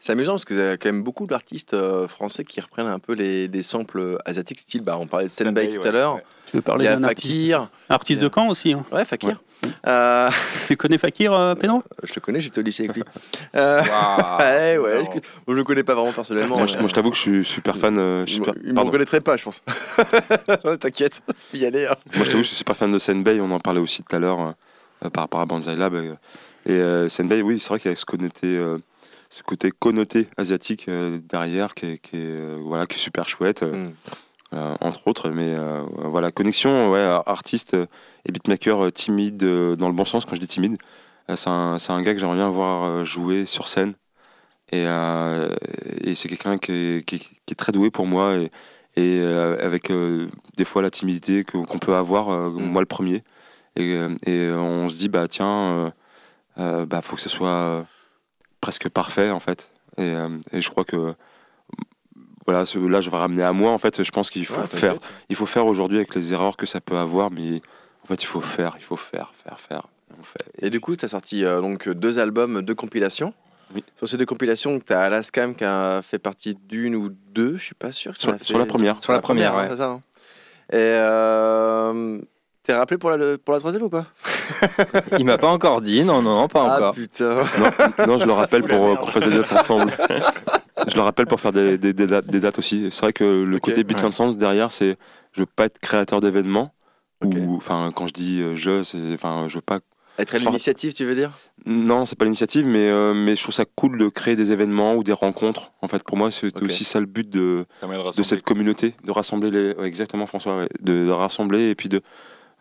C'est amusant parce que vous avez quand même beaucoup d'artistes euh, français qui reprennent un peu les, des samples asiatiques, style, bah, on parlait de Senbei Senbei, tout ouais, à l'heure. ouais. Tu veux Il parler y a d'un Fakir. artiste de Caen aussi. hein. Ouais, Fakir. Euh, Tu connais Fakir, euh, Pedro? Je le connais, j'étais au lycée avec lui. <laughs> Euh, <laughs> ouais, ouais. est-ce que- Moi, je le connais pas vraiment personnellement. Moi, je, mais- moi, je t'avoue que je suis super fan. euh, je suis super- me- reconnaîtrait pas, je pense. <laughs> Ouais, T'inquiète, y aller. hein. Moi, je t'avoue que je suis super fan de Senbei, on en parlait aussi tout à l'heure euh, euh, par rapport à Banzai Lab. euh, et euh, Senbei, oui, c'est vrai qu'il y a ce, euh, ce côté connoté asiatique euh, derrière qui est, qui est, euh, voilà, qui est super chouette, euh, Mm. euh, entre autres. Mais euh, voilà, connexion, ouais, artiste euh, et beatmaker timide, dans le bon sens quand je dis timide. C'est un, c'est un gars que j'aimerais bien voir jouer sur scène. Et, et c'est quelqu'un qui est, qui, est- qui est très doué pour moi. Et, et avec des fois la timidité que- qu'on peut avoir, Mm. moi le premier. Et, et on se dit, bah tiens, bah, faut que ce soit presque parfait en fait. Et, euh, et je crois que voilà, ce- là je vais ramener à moi en fait. Je pense qu'il faut Ouais, faire, il faut faire aujourd'hui avec les erreurs que ça peut avoir, mais en fait il faut faire, il faut faire, faire, faire. On fait. Et du coup, tu as sorti euh, donc deux albums, deux compilations. Oui. Sur ces deux compilations, tu as Alaskam qui a fait partie d'une ou deux, je suis pas sûr. Sur- la première. Sur la première, hein, ouais. ça, hein. Et euh, t'es rappelé pour la, pour la troisième ou pas <laughs> Il m'a pas encore dit, non, non, non, pas Ah encore. putain Non, non, je le rappelle pour euh, qu'on fasse des dates ensemble. <laughs> Je le rappelle pour faire des, des- des dates, des dates aussi. C'est vrai que le Ok, côté Beats ouais. and Sounds derrière, c'est je veux pas être créateur d'événements. Ou enfin quand je dis euh, je, c'est enfin je veux pas. Être à l'initiative, tu veux dire Non, c'est pas l'initiative, mais euh, mais je trouve ça cool de créer des événements ou des rencontres. En fait, pour moi, c'est aussi ça le but de de cette communauté, de rassembler les. ouais, exactement, François, ouais, de, de rassembler et puis de.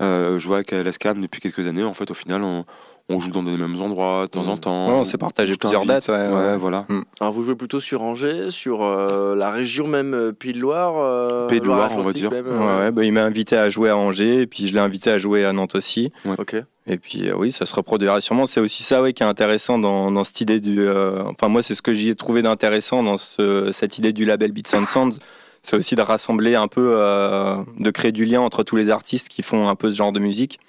Euh, je vois qu'à l'ESCAM depuis quelques années, en fait, au final, on, on joue dans les mêmes endroits de temps en Mm. temps. Ouais, on s'est partagé plusieurs dates. Ouais, Ouais, ouais. voilà. Alors vous jouez plutôt sur Angers, sur euh, la région même euh, Pays de Loire euh, Pays de Loire, on va dire. même, Ouais, ouais, bah, il m'a invité à jouer à Angers, et puis je l'ai invité à jouer à Nantes aussi. Ok. Et puis euh, oui, ça se reproduira sûrement. C'est aussi ça ouais, qui est intéressant dans, dans cette idée du. euh, enfin, moi, c'est ce que j'y ai trouvé d'intéressant dans ce- cette idée du label Beats and Sounds. C'est aussi de rassembler un peu, euh, de créer du lien entre tous les artistes qui font un peu ce genre de musique.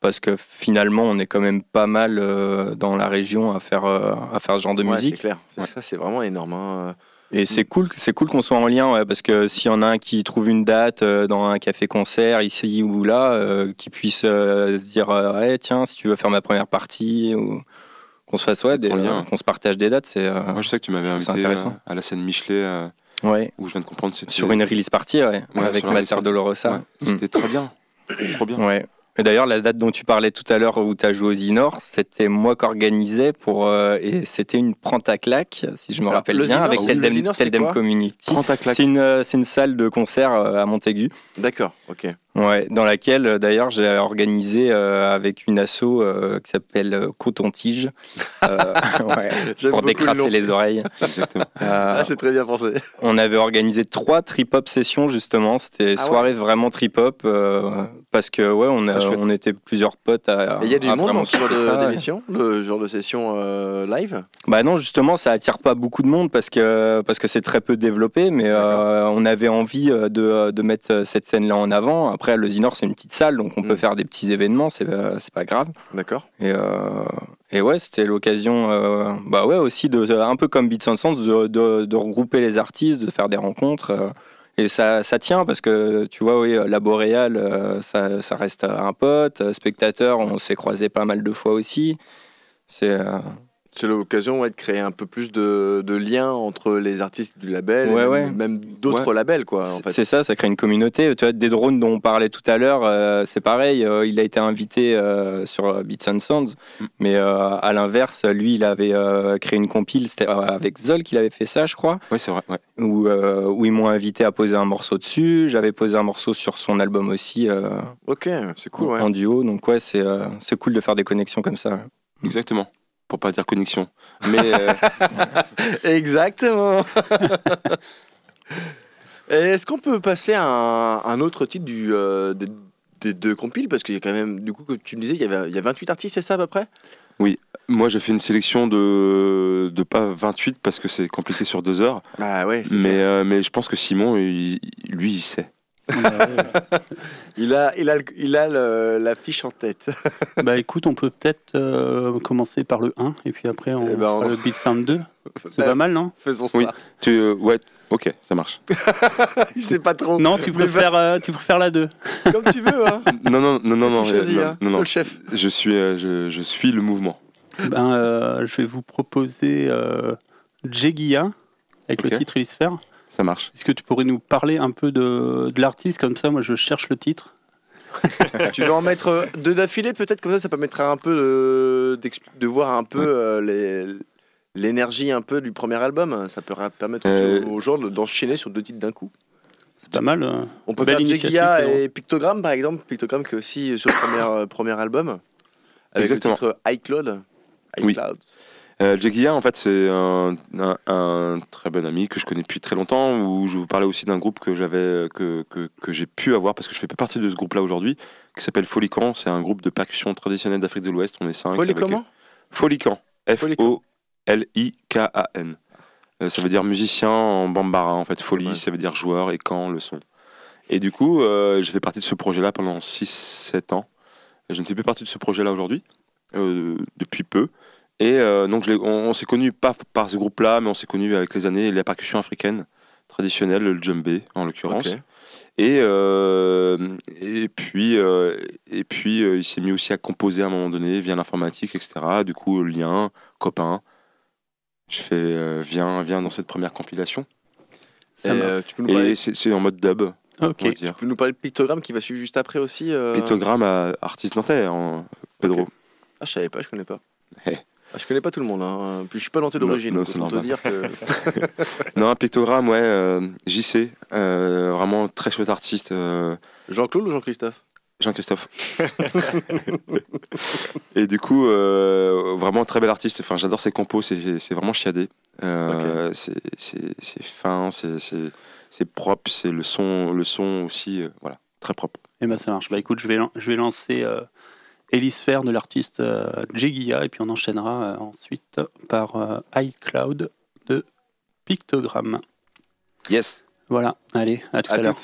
Parce que finalement, on est quand même pas mal euh, dans la région à faire, euh, à faire ce genre de Ouais, musique. c'est clair. C'est- Ouais. Ça, c'est vraiment énorme. hein. Et c'est cool, c'est cool qu'on soit en lien, ouais, parce que s'il y en a un qui trouve une date euh, dans un café-concert ici ou là, euh, qui puisse euh, se dire, euh, tiens, si tu veux faire ma première partie, ou qu'on se fasse, ouais, euh, qu'on se partage des dates, c'est, euh, Moi, je sais que tu m'avais invité intéressant. euh, à la scène Michelet, euh, ouais, où je viens de comprendre c'était sur une release party, ouais, Ouais, avec Mater. Dolorosa. Ouais, C'était très bien. Trop bien. Ouais. Et d'ailleurs, la date dont tu parlais tout à l'heure où tu as joué aux Inor, c'était moi qui organisais pour, euh, et c'était une prente à claque, si je me Alors, rappelle le bien, Zinor, avec Teldem, Zinor, Community. C'est une, euh, c'est une salle de concert euh, à Montaigu. D'accord. Ok. Ouais, dans laquelle euh, d'ailleurs j'ai organisé euh, avec une asso euh, qui s'appelle Coton Tige euh, <laughs> <laughs> ouais, J'aime pour décrasser les oreilles. Ah, c'est très bien pensé. on avait organisé trois trip-hop sessions justement. C'était Ah ouais. soirée vraiment trip-hop parce que ouais, on, a- on était plusieurs potes à. Il y a du monde dans ce genre d'émission, le genre de session live? Bah non, justement, ça attire pas beaucoup de monde parce que parce que c'est très peu développé, mais on avait envie de, de mettre cette scène-là en avant. Après, le Zinor, c'est une petite salle, donc on peut Mm. faire des petits événements, c'est euh, pas grave. D'accord. Et, euh, et ouais, c'était l'occasion, euh, bah ouais, aussi de un peu comme Beats and Sounds, de, de, de regrouper les artistes, de faire des rencontres. euh, et ça, ça tient parce que tu vois, oui, la Boréale, euh, ça, ça reste un pote. euh, Spectateur, on s'est croisé pas mal de fois aussi. C'est euh, C'est l'occasion ouais, de créer un peu plus de, de liens entre les artistes du label, et Ouais, même, ouais. même d'autres labels, quoi. En C'est fait. c'est ça, ça crée une communauté. Tu vois, des drones dont on parlait tout à l'heure, euh, c'est pareil. euh, il a été invité euh, sur Beats and Sounds, Mm. mais euh, à l'inverse, lui, il avait euh, créé une compile. C'était euh, avec Zol qu'il avait fait ça, je crois, Oui, c'est vrai. Ouais. où, euh, où ils m'ont invité à poser un morceau dessus. J'avais posé un morceau sur son album aussi euh, Ok, c'est cool, ouais. en duo. Donc ouais, c'est euh, c'est cool de faire des connexions comme ça. Exactement. Pour pas dire connexion. Mais euh, <laughs> Exactement. <laughs> Est-ce qu'on peut passer à un, un autre titre du, euh, des, deux compiles? Parce qu'il y a quand même, du coup, que tu me disais, il y, avait, il y a 28 artistes, c'est ça à peu près? Moi, j'ai fait une sélection de, de pas 28 parce que c'est compliqué sur deux heures. Ah ouais, Mais, euh, mais je pense que Simon, il- lui, il sait. <laughs> il a, il a, il a le- la fiche en tête. <laughs> Bah écoute, on peut peut-être euh, commencer par le 1 et puis après on Eh ben, on- le Beat Sound <laughs> 2. C'est Bah, pas mal, non? Faisons ça. Oui. Tu, euh, ouais, ok, ça marche. Je sais pas trop. Non, tu Mais préfères, euh, tu préfères la 2. Comme tu veux, hein. Non, non, non, non, non, tu choisis, non, hein. non, non. le chef. Je suis, euh, je, je suis le mouvement. Ben, euh, je vais vous proposer euh, Jegia avec le titre Hélisphère. Ça marche. Est-ce que tu pourrais nous parler un peu de, de l'artiste? Comme ça Moi, je cherche le titre. <laughs> tu veux en mettre euh, deux d'affilée, peut-être? Comme ça, ça permettra un peu de, voir un peu euh, les- l'énergie un peu du premier album. Ça peut permettre Euh, aux, gens de- d'enchaîner sur deux titres d'un coup. C'est pas mal. euh. On peut Belle faire Théo. et Pictogram par exemple. Pictogram qui est aussi sur le premier, euh, premier album. Avec Exactement. le titre iCloud. Oui. Euh, Jegia, en fait, c'est un, un- un très bon ami que je connais depuis très longtemps. Où je vous parlais aussi d'un groupe que j'avais, que, que, que j'ai pu avoir parce que je fais pas partie de ce groupe-là aujourd'hui, qui s'appelle Folican. C'est un groupe de percussion traditionnelle d'Afrique de l'Ouest. On est cinq. Avec- comment Folican. Folican. F-O-L-I-K-A-N. Euh, ça veut dire musicien en bambara, en fait. Folie, Ouais. ça veut dire joueur et quand, le son. Et du coup, euh, j'ai fait partie de ce projet-là pendant 6-7 ans. Je ne fais plus partie de ce projet-là aujourd'hui, euh, depuis peu. Et euh, donc, je on, on s'est connus pas par ce groupe-là, mais on s'est connus avec les années, les percussions africaines traditionnelles, le djembé en l'occurrence. Et, euh, et puis, euh, et puis il s'est mis aussi à composer à un moment donné via l'informatique, etc. Du coup, lien, copain. Je fais, viens, viens dans cette première compilation. Et, Ça marche. tu, peux nous parler, Et c'est en mode dub, Ok. on va dire. tu peux nous parler de Pictogram qui va suivre juste après aussi euh, Pictogramme à artiste nantais, en Pedro. Ok. Ah, je savais pas, je connais pas. Eh. Ah, je connais pas tout le monde. Hein. Puis je suis pas nantais Non, d'origine. non, normal. dire que <laughs> <laughs> Non, un pictogramme, ouais, euh, JC. euh, vraiment très chouette artiste. euh, Jean-Claude ou Jean-Christophe? Jean-Christophe. <laughs> et du coup, euh, vraiment très bel artiste. Enfin, j'adore ses compos, c'est vraiment chiadé. Euh, c'est- fin, c'est- propre, c'est le son, le son aussi, euh, voilà, très propre. Eh ben, ça marche. Bah écoute, je vais, je vais lancer euh, Hélisphère de l'artiste euh, et puis on enchaînera euh, ensuite par euh, iCloud de Pictogramme. Yes. Voilà, allez, à tout à, À l'heure.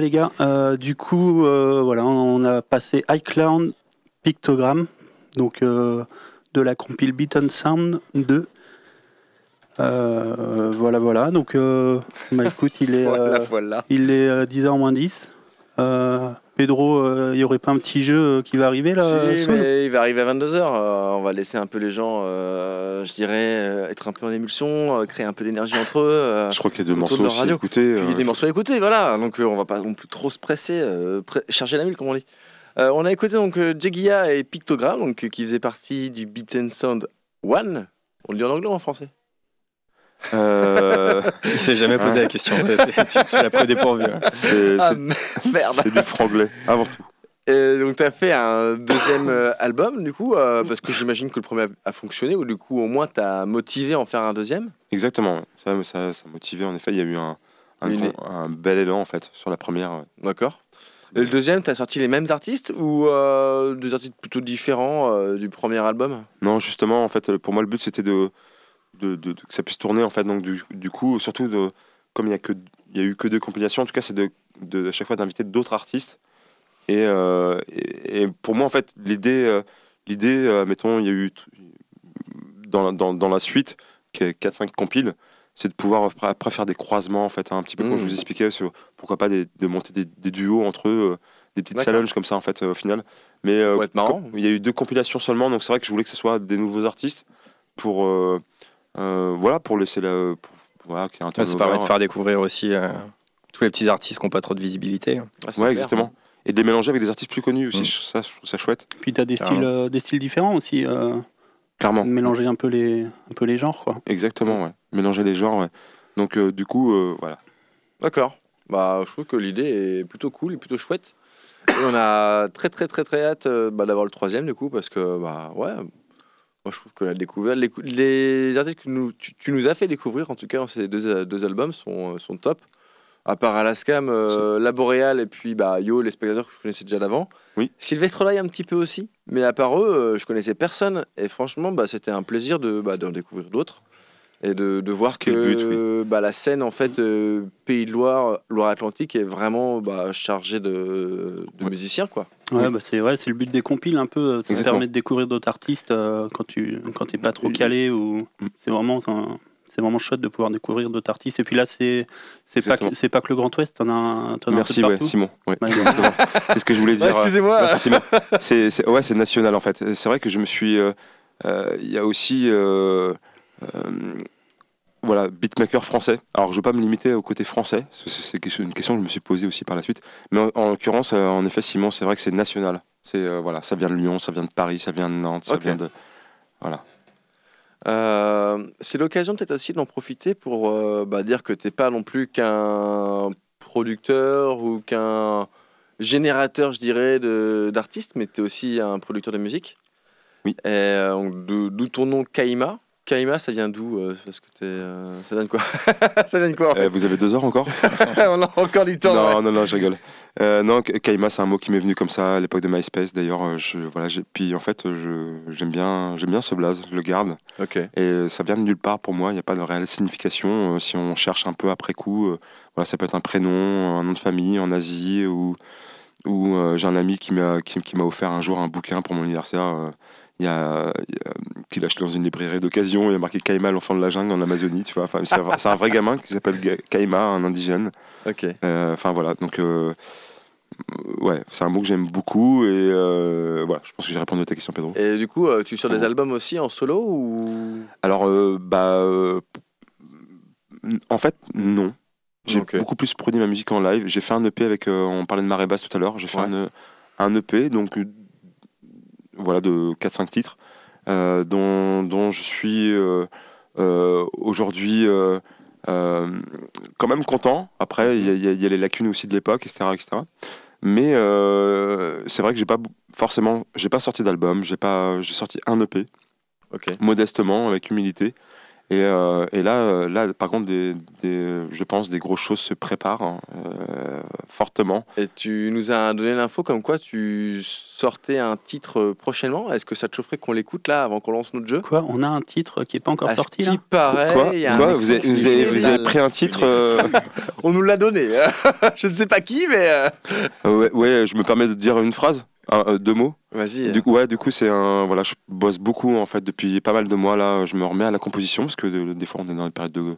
Voilà les gars, Euh, du coup, euh, voilà, on a passé iCloud Pictogram, donc euh, de la compile Beat and Sound 2. Euh, voilà, voilà, donc bah, écoute, il est, <laughs> Voilà, voilà. il est euh, 10h moins 10. Euh, Pedro, euh, il n'y aurait pas un petit jeu euh, qui va arriver là Si, soon mais il va arriver à 22h. on va laisser un peu les gens, euh, je dirais, euh, être un peu en émulsion, euh, créer un peu d'énergie entre eux. euh, Je crois qu'il y a deux morceaux aussi écouter. puis euh, des morceaux à écouter, voilà. Donc euh, on va pas non plus trop se presser, euh, pre- charger la mule, comme on dit. Euh, on a écouté donc euh, Jegia et Pictogram, donc, euh, qui faisaient partie du Beat and Sound One. On le dit en anglais ou en français? Euh, <laughs> Il s'est jamais posé la question. C'est- Tu tu l'as pris dépourvu. hein. <laughs> c'est Ah c'est- merde c'est du franglais, avant tout. Et donc tu as fait un deuxième euh, album du coup euh, parce que j'imagine que le premier a, fonctionné ou du coup au moins t'as motivé à en faire un deuxième? Exactement, ça, ça, ça motivait. En effet, il y a eu un, un, Une- grand- un bel élan en fait sur la première. ouais. D'accord. Et le deuxième t'as sorti les mêmes artistes ou euh, des artistes plutôt différents euh, du premier album? Non, justement, en fait, pour moi, le but c'était de, de, que ça puisse tourner en fait. Donc du, du coup, surtout de, comme il y a que il y a eu que deux compilations, en tout cas, c'est de, de à chaque fois d'inviter d'autres artistes. Et, euh, et, et pour moi, en fait, l'idée, euh, l'idée, euh, mettons, il y a eu dans, la- dans, dans la suite, qui est 4-5 compiles, c'est de pouvoir après, faire des croisements, en fait, hein, un petit peu comme je vous expliquais, sur pourquoi pas des- de monter des, des duos entre eux, des petites challenges comme ça, en fait, au final. Mais Pour être marrant. il y a eu deux compilations seulement, donc c'est vrai que je voulais que ce soit des nouveaux artistes pour, voilà, pour laisser la, pour- voilà, ait un Ça permet de faire découvrir aussi euh, tous les petits artistes qui n'ont pas trop de visibilité. Ah, c'est Ouais, clair. exactement. Et de les mélanger avec des artistes plus connus aussi, Mm. ça, je trouve ça chouette, Puis tu as des styles, euh, des styles différents aussi, euh, clairement. mélanger un peu les, un peu les genres quoi. Exactement, ouais. Mélanger les genres, ouais. Donc, euh, du coup, euh, voilà. D'accord. Bah je trouve que l'idée est plutôt cool et plutôt chouette. Et on a très très très très hâte euh, bah, d'avoir le troisième du coup parce que bah ouais. Moi, je trouve que la découverte, les, artistes que nous, tu, tu nous as fait découvrir, en tout cas dans ces deux, deux albums, sont, sont top. À part Alaskam, euh, La Boréale et puis bah, Yo, les spectateurs que je connaissais déjà d'avant. Oui. Sylvestre Laye un petit peu aussi. Mais à part eux, euh, je connaissais personne. Et franchement, bah, c'était un plaisir de, bah, d'en découvrir d'autres. Et de, de voir que bah, la scène, en fait, euh, Pays de Loire, Loire-Atlantique, est vraiment bah, chargée de, de Ouais. musiciens. quoi. Ouais, Oui. bah c'est vrai, c'est le but des compiles un peu. Ça Exactement. permet de découvrir d'autres artistes euh, quand tu quand t'es pas trop calé ou Mm. c'est vraiment c'est vraiment chouette de pouvoir découvrir d'autres artistes. Et puis là, c'est c'est pas c'est pas que le Grand Ouest, t'en as un, t'en as un Merci, peu de ouais, partout. Simon. Ouais, Ouais. <laughs> c'est ce que je voulais dire. excusez-moi. Ouais, c'est Simon. C'est, c'est- ouais, c'est national en fait. C'est vrai que je me suis. euh, euh, Il y a aussi. Euh, voilà, beatmaker français. Alors, je ne veux pas me limiter au côté français. C'est, une question que je me suis posée aussi par la suite. Mais en, en l'occurrence, euh, en effet, Simon, c'est vrai que c'est national. C'est euh, voilà, ça vient de Lyon, ça vient de Paris, ça vient de Nantes, ça vient de. Voilà. Euh, c'est l'occasion peut-être aussi d'en profiter pour euh, bah, dire que t'es pas non plus qu'un producteur ou qu'un générateur, je dirais, d'artistes, mais tu es aussi un producteur de musique. Oui. D'où ton nom Kaima. Kaima, ça vient d'où euh, Parce que t'es, euh, ça de quoi <laughs> Ça quoi en fait Euh, vous avez deux heures encore <laughs> On a encore du temps. non, ouais. non, non, je rigole. Non, Ka- Kaima, c'est un mot qui m'est venu comme ça à l'époque de MySpace. D'ailleurs, je, voilà, puis en fait, j'aime bien, j'aime bien ce blaze, je le garde. Ok. Et ça vient de nulle part pour moi. Il n'y a pas de réelle signification. Si on cherche un peu après coup, voilà, ça peut être un prénom, un nom de famille en Asie ou ou j'ai un ami qui m'a qui, qui m'a offert un jour un bouquin pour mon anniversaire. Euh, il y a, a- qu'il a acheté dans une librairie d'occasion. Il y a marqué Kaima, l'enfant de la jungle en Amazonie. Tu vois, enfin, c'est, un, vrai gamin qui s'appelle Kaima, un indigène. Ok. Euh, Enfin voilà, donc euh, ouais, c'est un mot que j'aime beaucoup et euh, voilà, je pense que j'ai répondu à ta question, Pedro. Et du coup, euh, tu sors des albums aussi en solo ou? Alors euh, bah euh, en fait non. J'ai beaucoup plus produit ma musique en live. J'ai fait un EP avec, euh, on parlait de marée basse tout à l'heure. J'ai fait Ouais. un, un EP donc euh, voilà de 4-5 titres euh, dont, dont je suis euh, euh, aujourd'hui quand même content. Après, il y, a- y y les lacunes aussi de l'époque, etc., etc. Mais c'est vrai que j'ai pas forcément, j'ai pas sorti d'album. J'ai pas, j'ai sorti un EP modestement, avec humilité. Et, euh, et là, euh, là, par contre, des, des- je pense des grosses choses se préparent hein, euh, fortement. Et tu nous as donné l'info comme quoi tu sortais un titre prochainement. Est-ce que ça te chaufferait qu'on l'écoute là avant qu'on lance notre jeu? Quoi? On a un titre qui est pas encore À ce sorti là? qui paraît, Quoi, y a Quoi vous, avez, qui vous, avez, est vous avez viral. pris un titre euh, <laughs> On nous l'a donné. <laughs> je ne sais pas qui, mais euh, ouais, ouais, je me permets de dire une phrase, euh, deux mots. vas-y. Du coup, ouais, du coup, c'est un. Voilà, je bosse beaucoup en fait depuis pas mal de mois là. Je me remets à la composition parce que de- des fois on est dans une période de.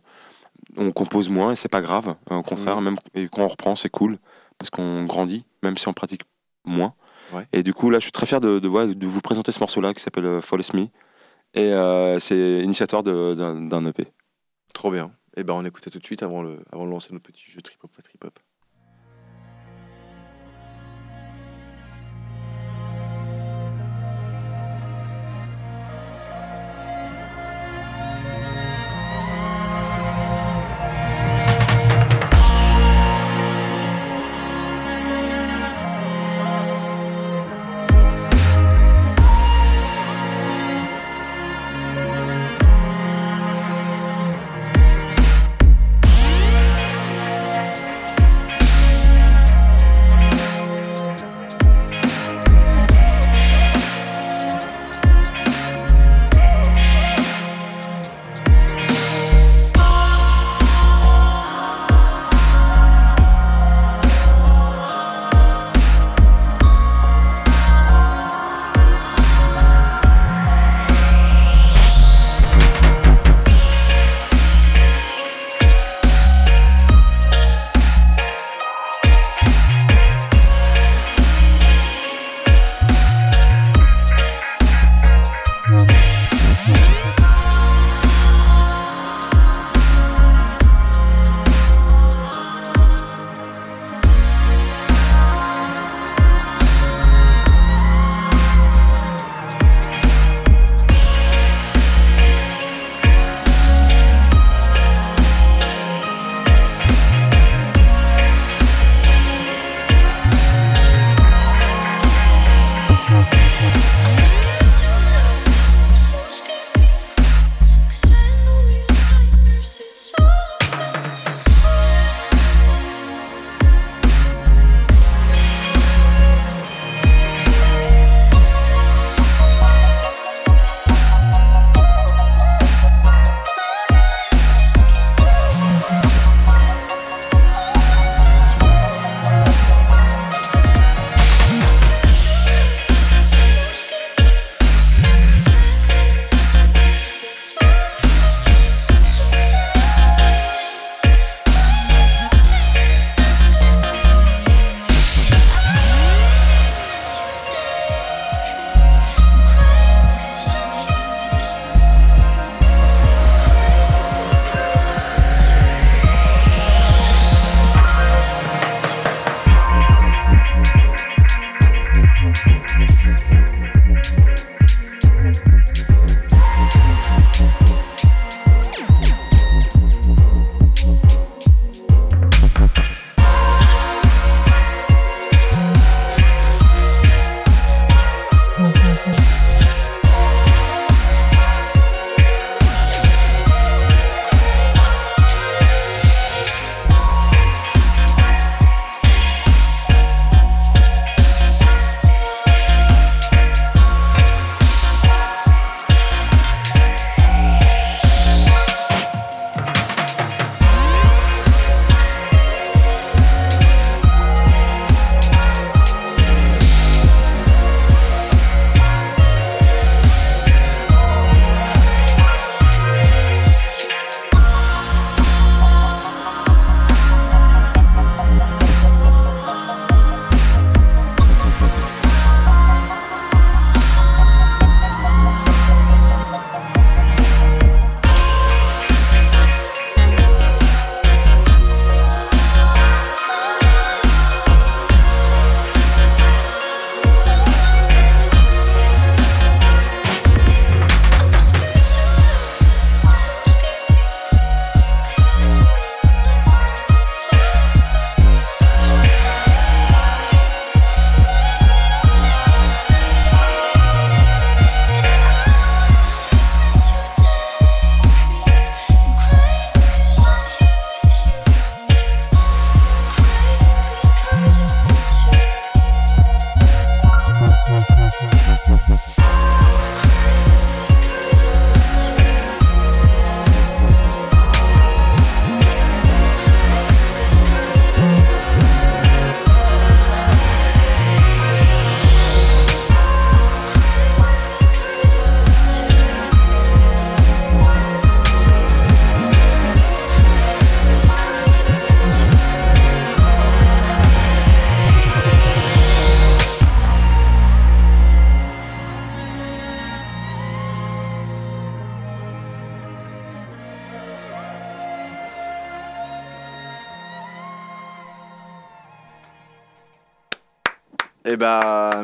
On compose moins et c'est pas grave. Au contraire, Mhm. même et quand on reprend, c'est cool parce qu'on grandit, même si on pratique moins. Ouais. Et du coup, là, je suis très fier de, de, ouais, de vous présenter ce morceau-là qui s'appelle euh, Follow Me. Et euh, c'est initiateur d'un EP. Trop bien. Et ben on écoutait tout de suite avant, le, avant de lancer notre petit jeu trip hop trip hop.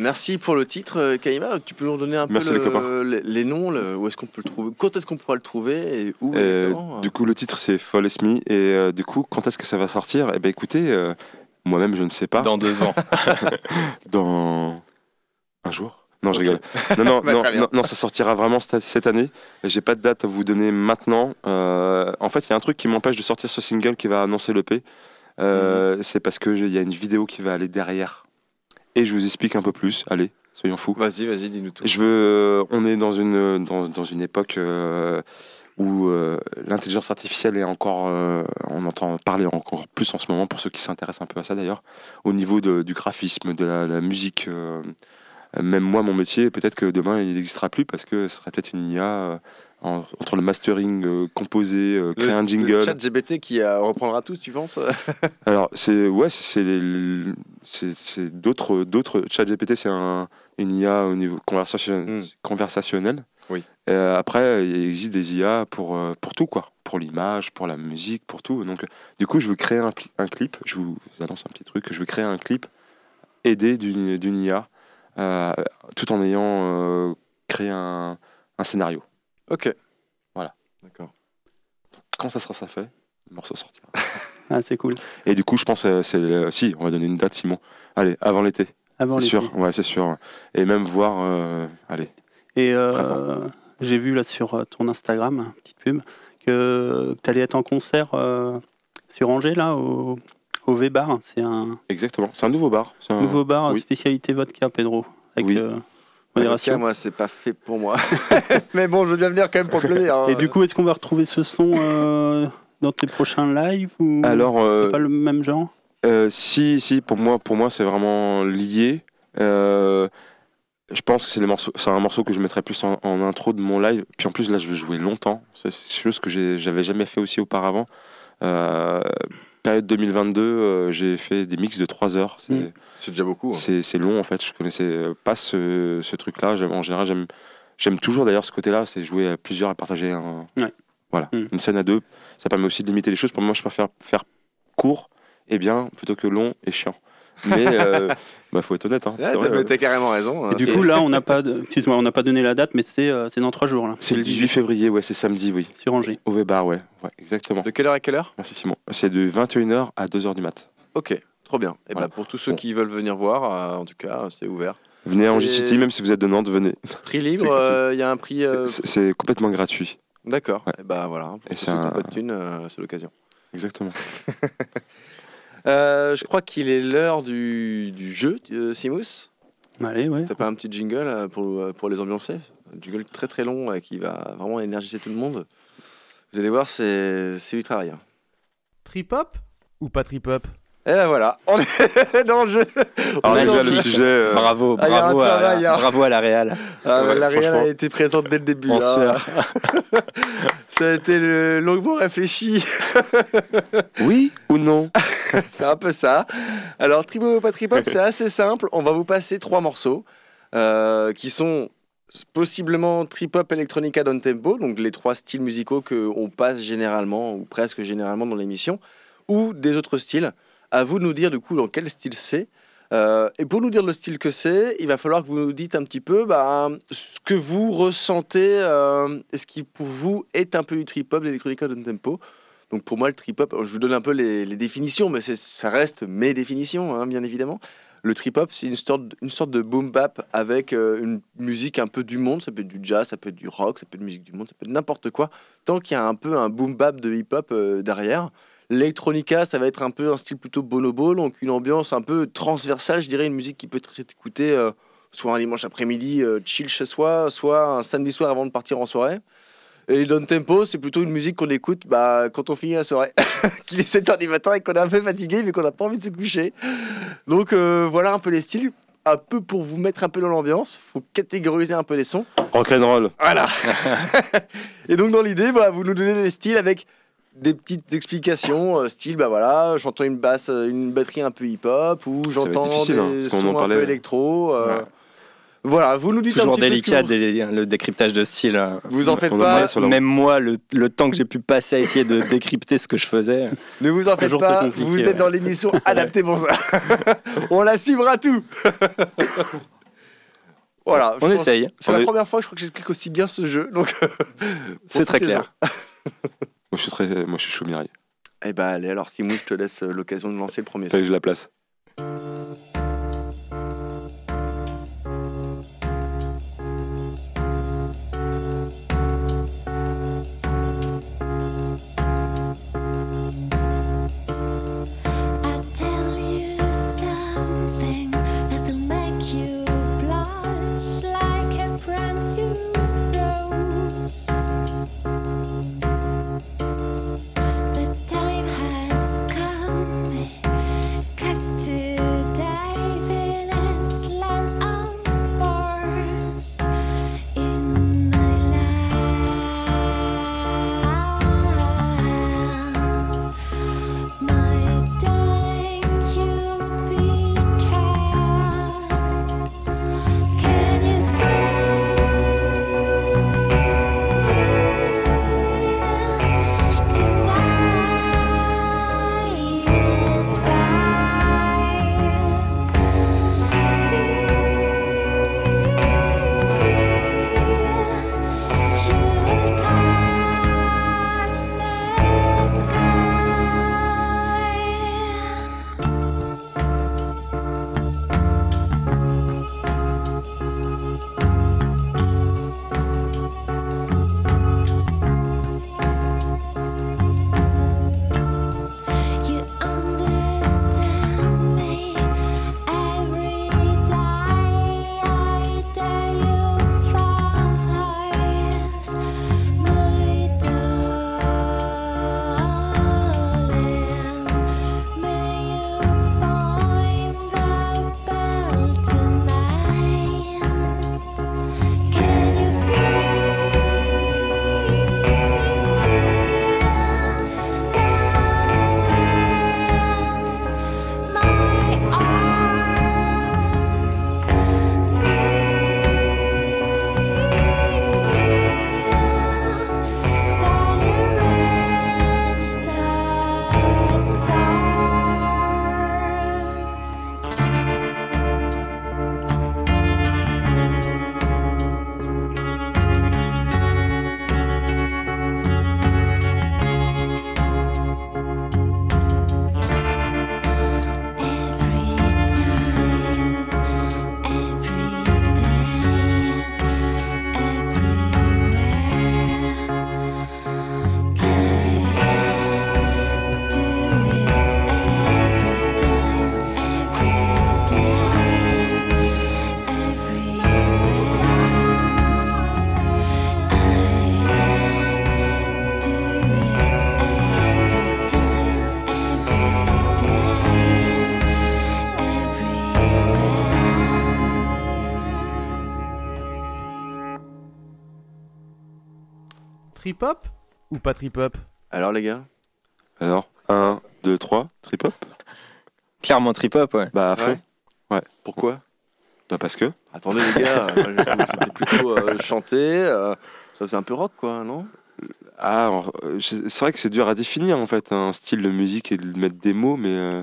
Merci pour le titre, euh, Kaïma. Tu peux nous redonner un Merci, peu les le- copains. les, les noms, le- où est-ce qu'on peut le trouver, quand est-ce qu'on pourra le trouver et où Euh, exactement du coup, le titre c'est Fall As Me. Et euh, du coup, quand est-ce que ça va sortir? Eh ben, écoutez, euh, moi-même, je ne sais pas. Dans deux ans. <laughs> Dans un jour? Non, je rigole. Non, non, <laughs> Bah, non, bien. non, non, ça sortira vraiment cette, année. J'ai pas de date à vous donner maintenant. Euh, en fait, il y a un truc qui m'empêche de sortir ce single qui va annoncer l'EP. Euh, Mhm. C'est parce qu'il y a une vidéo qui va aller derrière. Et je vous explique un peu plus. Allez, soyons fous. Vas-y, vas-y, dis-nous tout. Je veux. euh, on est dans une dans, dans une époque euh, où euh, l'intelligence artificielle est encore. euh, on entend parler encore plus en ce moment pour ceux qui s'intéressent un peu à ça d'ailleurs. Au niveau de- du graphisme, de la, la musique. euh, même moi, mon métier, peut-être que demain il n'existera plus parce que ce serait peut-être une IA en- entre le mastering, euh, composer, euh, créer un jingle. chat GBT qui euh, reprendra tout, tu penses? <laughs> Alors, c'est ouais, c'est- c'est c'est c'est d'autres d'autres ChatGPT, c'est un une IA au niveau conversation, Mm. conversationnel. Oui. Euh, après, il existe des IA pour pour tout quoi, pour l'image, pour la musique, pour tout. Donc, du coup, je veux créer un, clip. Je vous annonce un petit truc. Je veux créer un clip aidé d'une d'une IA, tout en ayant créé un, un scénario. Ok. Voilà. D'accord. Quand ça sera ça fait, le morceau sortira. <laughs> Ah, c'est cool. Et du coup, je pense, euh, c'est si, on va donner une date, Simon. Allez, avant l'été. Avant C'est l'été. sûr, ouais, c'est sûr. Et même voir, euh, allez, Et euh, Printemps. j'ai vu là sur ton Instagram, petite pub, que tu allais être en concert euh, sur Angers, là, au, au V-Bar. C'est un exactement. C'est un nouveau bar. C'est un- nouveau bar, oui. spécialité vodka, Pedro. Avec Oui. euh, Vodka, modération. moi, c'est pas fait pour moi. <laughs> Mais bon, je veux bien venir quand même pour le plaisir. hein. Et du coup, est-ce qu'on va retrouver ce son euh, dans tes prochains lives ou Alors, euh, c'est pas le même genre? euh, si, si, pour moi, pour moi, c'est vraiment lié. Euh, je pense que c'est les morceaux, c'est un morceau que je mettrais plus en, en intro de mon live. Puis en plus, là, je vais jouer longtemps. C'est c'est chose que j'avais jamais fait aussi auparavant. Euh, période 2022, euh, j'ai fait des mix de 3 heures. C'est Mm. C'est déjà beaucoup. hein. C'est long en fait, je connaissais pas ce, ce truc-là. En général, j'aime j'aime toujours d'ailleurs ce côté-là, c'est jouer à plusieurs et partager un, Ouais. voilà, Mm. une scène à deux. Ça permet aussi de limiter les choses. Pour moi, je préfère faire court et bien plutôt que long et chiant. Mais euh, <laughs> bah, faut être honnête. Hein, Ouais, c'est t'as euh, carrément raison. hein. Et du coup, là, <laughs> on n'a pas, de... excuse-moi, on n'a pas donné la date, mais c'est euh, dans trois jours là. c'est le 18 février, ouais, c'est samedi, oui. sur Angers. Au V-Bar, ouais. ouais, exactement. De quelle heure à quelle heure? Merci Simon. C'est de 21h à 2h du mat. Ok, trop bien. Et Voilà. ben pour tous ceux Bon. qui veulent venir voir, euh, en tout cas, c'est ouvert. Venez à Angie Et- City, même si vous êtes de Nantes, venez. Prix libre, <laughs> gratuit. il y a un prix. euh, C'est- C'est complètement gratuit. D'accord. Ouais. Et ben voilà. Pour Et tous qui n'ont pas de thunes, euh, c'est l'occasion. Exactement. <laughs> Euh, je crois qu'il est l'heure du, du jeu, euh, Simus. Allez, ouais. T'as pas un petit jingle euh, pour, euh, pour les ambiancer? Un jingle très très long euh, qui va vraiment énergiser tout le monde. Vous allez voir, c'est c'est du travail. hein. Trip hop ou pas trip hop Et ben voilà, on est <laughs> dans le jeu. On Alors est déjà, le le jeu. sujet... euh, Bravo, Ah, il y a un bravo, travail, à, hein. bravo à la Real. Ah, Ouais, la Real a été présente dès le début. En hein. sueur. <laughs> Ça a été le longuement réfléchi. <laughs> Oui ou non? C'est un peu ça. Alors, Tribo ou pas Tripop, c'est assez simple. On va vous passer trois morceaux euh, qui sont possiblement trip-hop, electronica, down tempo, donc les trois styles musicaux qu'on passe généralement ou presque généralement dans l'émission, ou des autres styles. À vous de nous dire du coup dans quel style c'est. Euh, et pour nous dire le style que c'est, il va falloir que vous nous dites un petit peu bah, ce que vous ressentez, euh, ce qui pour vous est un peu du trip-hop, l'électronica, down tempo. Donc pour moi, le trip-hop, je vous donne un peu les, définitions, mais ça reste mes définitions, hein, bien évidemment. Le trip-hop, c'est une sorte, une sorte de boom bap avec euh, une musique un peu du monde. Ça peut être du jazz, ça peut être du rock, ça peut être de musique du monde, ça peut être n'importe quoi. Tant qu'il y a un peu un boom bap de hip-hop euh, derrière. L'electronica, ça va être un peu un style plutôt bonobo, donc une ambiance un peu transversale, je dirais, une musique qui peut être écoutée euh, soit un dimanche après-midi euh, chill chez soi, soit un samedi soir avant de partir en soirée. Et down tempo, c'est plutôt une musique qu'on écoute bah, quand on finit la soirée, <laughs> qu'il est 7h du matin et qu'on est un peu fatigué, mais qu'on n'a pas envie de se coucher. Donc euh, voilà un peu les styles, un peu pour vous mettre un peu dans l'ambiance. faut catégoriser un peu les sons. Rock'n'roll. Voilà. <laughs> et donc dans l'idée, bah, vous nous donnez les styles avec des petites explications, euh, style, bah voilà, j'entends une basse, euh, une batterie un peu hip-hop, ou j'entends hein, des en sons un parlait. peu électro. euh, Ouais. Voilà, vous nous dites un Toujours petit peu ce que délicat vous- des- le décryptage de style. hein. Vous en faites On pas, Même moi, le, le temps que j'ai pu passer à essayer de <laughs> décrypter ce que je faisais. ne vous en faites pas, vous ouais. êtes dans l'émission <laughs> <laughs> adaptée pour ça. On l'assumera tout. voilà, On pense- essaye. C'est la est- première fois, je crois que j'explique aussi bien ce jeu, donc C'est très clair. Moi, je suis très, moi, je suis chaud Mireille. Eh ben allez, alors Simon, je te laisse euh, l'occasion de lancer le premier. Fallait que je la place. Trip hop ou pas trip hop Alors les gars? Alors, 1, 2, 3, trip hop Clairement trip-hop, ouais. Bah, à fond. Ouais. Pourquoi? Bah, parce que. Attendez les gars, c'était plutôt euh, chanté, euh, ça faisait un peu rock quoi, non? Ah, alors, euh, c'est vrai que c'est dur à définir en fait, un style de musique et de mettre des mots, mais. euh,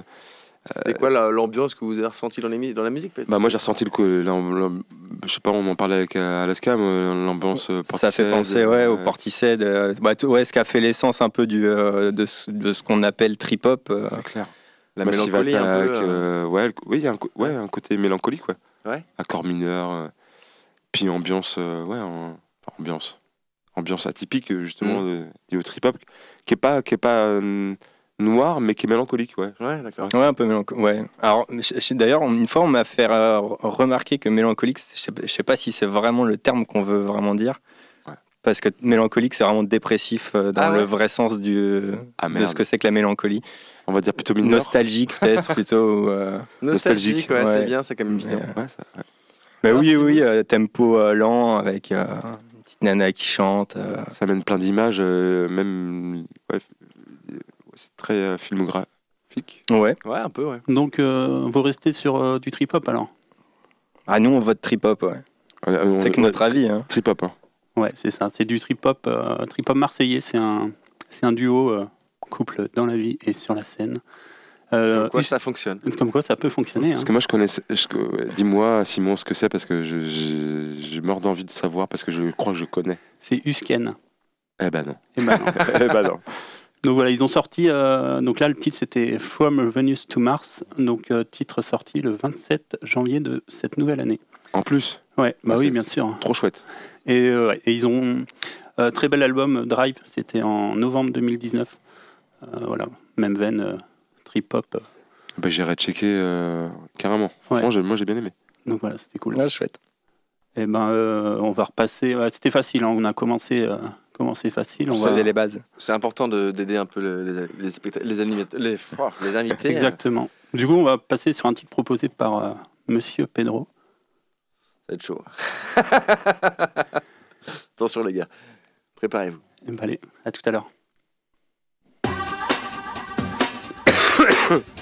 C'était quoi la- l'ambiance que vous avez ressentie dans, les dans la musique peut-être? Bah, moi j'ai ressenti le l'am- Je sais pas, on en parlait avec euh, Alaska, l'ambiance. euh, Ça fait penser ouais, au euh, Portishead, euh, bah, tout- ouais, ce qui a fait l'essence un peu du, euh, de, ce- de ce qu'on appelle trip-hop. euh. C'est clair. La mélancolie un Attack, peu. euh, euh, ouais, le- oui, il y a un, co- ouais, un côté mélancolique, ouais. Ouais. Accord mineur, euh, puis ambiance, euh, ouais, en- enfin, ambiance, ambiance atypique justement Mm. de, du hip hop, qui est pas, qui est pas euh, noir, mais qui est mélancolique, ouais. Ouais, d'accord. Ouais, un peu mélancolique. Ouais. Alors, d'ailleurs, une fois, on m'a fait euh, remarquer que mélancolique, je sais, je sais pas si c'est vraiment le terme qu'on veut vraiment dire. Ouais. Parce que mélancolique, c'est vraiment dépressif euh, dans Ah ouais le vrai sens du, Ah de ce que c'est que la mélancolie. On va dire plutôt mineur. Nostalgique, peut-être, <laughs> plutôt. euh, Nostalgique, Nostalgique, ouais, c'est bien, c'est quand même bien. Mais, Ouais, ça- ouais. Mais Ah, oui, oui, euh, tempo euh, lent avec euh, une petite nana qui chante. euh. Ça amène plein d'images, euh, même. C'est très euh, filmographique. Ouais. Ouais, un peu, ouais. Donc, euh, vous restez sur euh, du trip-hop alors? Ah, nous, on vote trip-hop, ouais. Euh, C'est que notre avis. Hein. Trip hop. hein. Ouais, c'est ça. C'est du trip-hop euh, trip-hop marseillais. C'est un, c'est un duo euh, couple dans la vie et sur la scène. Euh, Comme quoi ça fonctionne. comme quoi ça peut fonctionner. hein. Parce que moi, je connais. je- Dis-moi, Simon, ce que c'est, parce que je, je, je meurs d'envie de savoir, parce que je crois que je connais. C'est Usken. Eh ben non. Eh ben non. <laughs> eh ben non. Donc voilà, ils ont sorti. euh, donc là, le titre c'était From Venus to Mars. Donc euh, titre sorti le 27 janvier de cette nouvelle année. En plus, Ouais, bah Ah, oui, bien sûr. trop chouette. Et, euh, ouais, et ils ont euh, très bel album Drive. C'était en novembre 2019. Euh, voilà, même veine, euh, trip hop. Ben, J'irai checker euh, carrément. Ouais. Franchement, moi, j'ai bien aimé. donc voilà, c'était cool. Ah, chouette. Et ben, euh, on va repasser. ouais, c'était facile. hein, on a commencé, euh, commencé facile. On On va... faisait les bases. C'est important de- d'aider un peu le- les, les, specta- les, animateurs- les, oh, les invités. Exactement. Du coup, on va passer sur un titre proposé par euh, Monsieur Pedro. Ça va être chaud. <laughs> Attention les gars. Préparez-vous. Ben, allez, à tout à l'heure. <coughs> <coughs>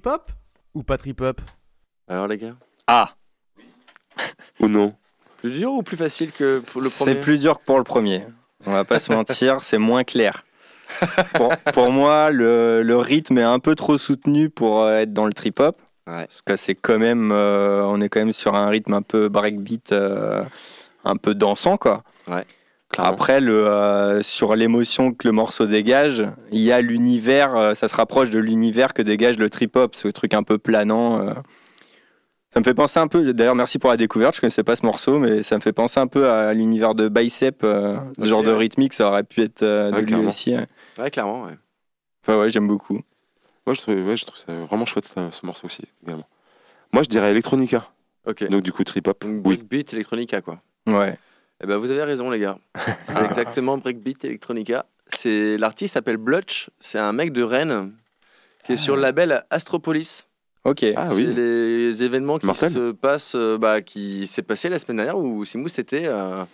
Trip hop ou pas trip hop Alors les gars, Ah, Ou non plus dur ou plus facile que pour le c'est premier? plus dur que pour le premier. On va pas se mentir, <laughs> c'est moins clair. Pour, pour moi, le, le rythme est un peu trop soutenu pour euh, être dans le trip hop. Ouais. Parce que c'est quand même, euh, on est quand même sur un rythme un peu breakbeat, euh, un peu dansant quoi. Clairement. Après, le, euh, sur l'émotion que le morceau dégage, il y a l'univers, euh, ça se rapproche de l'univers que dégage le trip hop, ce truc un peu planant. euh. Ça me fait penser un peu, d'ailleurs merci pour la découverte, je connaissais pas ce morceau, mais ça me fait penser un peu à l'univers de Bicep, euh, ce genre de rythmique, ça aurait pu être euh, de Ouais, lui clairement. aussi. ouais. Ouais, clairement, ouais. Enfin ouais, j'aime beaucoup. Moi, je trouve, ouais, je trouve ça vraiment chouette ce, ce morceau aussi, également. Moi, je dirais Electronica. Ok. Donc, du coup, trip hop. Donc, Oui. breakbeat, electronica, quoi. Ouais. Eh ben, vous avez raison, les gars. C'est <laughs> exactement breakbeat, electronica. C'est l'artiste s'appelle Blutch. C'est un mec de Rennes qui est sur le label Astropolis. Ok. Ah c'est oui. les événements qui Mortel. se passent, euh, bah, qui s'est passé la semaine dernière où Simou c'était. euh,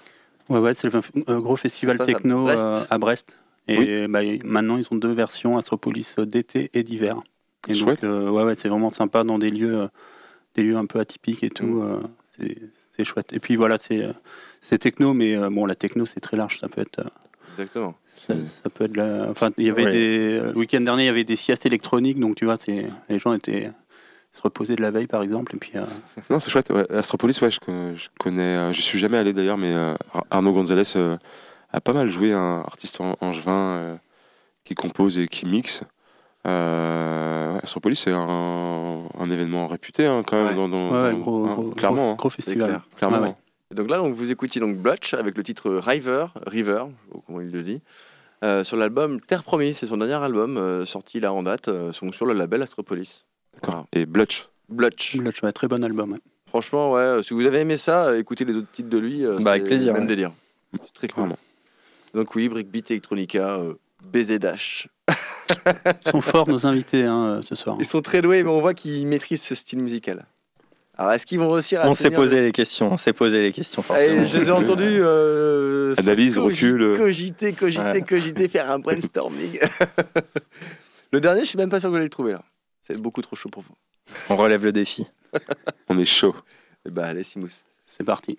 Ouais, ouais, c'est le un gros festival Ça se passe à techno Brest. euh, à Brest. Et bah, maintenant, ils ont deux versions, Astropolis euh, d'été et d'hiver. Et donc, Chouette. euh, ouais, ouais, c'est vraiment sympa dans des lieux, euh, des lieux un peu atypiques et tout. euh, c'est- c'est chouette. Et puis voilà, c'est euh, c'est techno, mais euh, bon, la techno, c'est très large. Ça peut être, euh, Exactement. ça, ça peut être la- Enfin, il y avait Ouais. des. Le week-end dernier, il y avait des siestes électroniques, donc tu vois, c'est les gens étaient se reposaient de la veille, par exemple, et puis. euh, <laughs> Non, c'est chouette. ouais. Astropolis, ouais, je, je connais. euh, je suis jamais allé d'ailleurs, mais euh, Ar- Arnaud Gonzalez euh, a pas mal joué, un artiste angevin euh, qui compose et qui mixe. Euh, Astropolis, c'est un, un événement réputé hein, quand même. Ouais. Dans, dans- ouais, dans- gros, hein, gros, clairement. gros, hein, festival. clair. clairement. Donc là, donc, vous écoutiez donc Blutch avec le titre River, River, comment il le dit, euh, sur l'album Terre Promise. C'est son dernier album euh, sorti là en date, euh, sur le label Astropolis. D'accord. Et Blutch. Blutch. Blutch, ouais, très bon album. ouais. Franchement, ouais, euh, si vous avez aimé ça, écoutez les autres titres de lui. euh, Bah, avec c'est plaisir, Même ouais. délire. C'est très cool. Clairement. Donc oui, Breakbeat Electronica, euh, BZ Dash. Ils sont forts, nos invités, hein, ce soir. Ils sont très doués, mais on voit qu'ils maîtrisent ce style musical. Alors, est-ce qu'ils vont réussir à On s'est posé les questions, on s'est posé les questions forcément. Et je les ai entendus. euh, <laughs> Analyse, cogiter, recul. Cogiter, cogiter, Ouais. cogiter, faire un brainstorming. <laughs> le dernier, je suis même pas sûr que vous allez le trouver là. C'est beaucoup trop chaud pour vous. On relève le défi. <laughs> On est chaud. Eh bah, allez, Simous. C'est parti.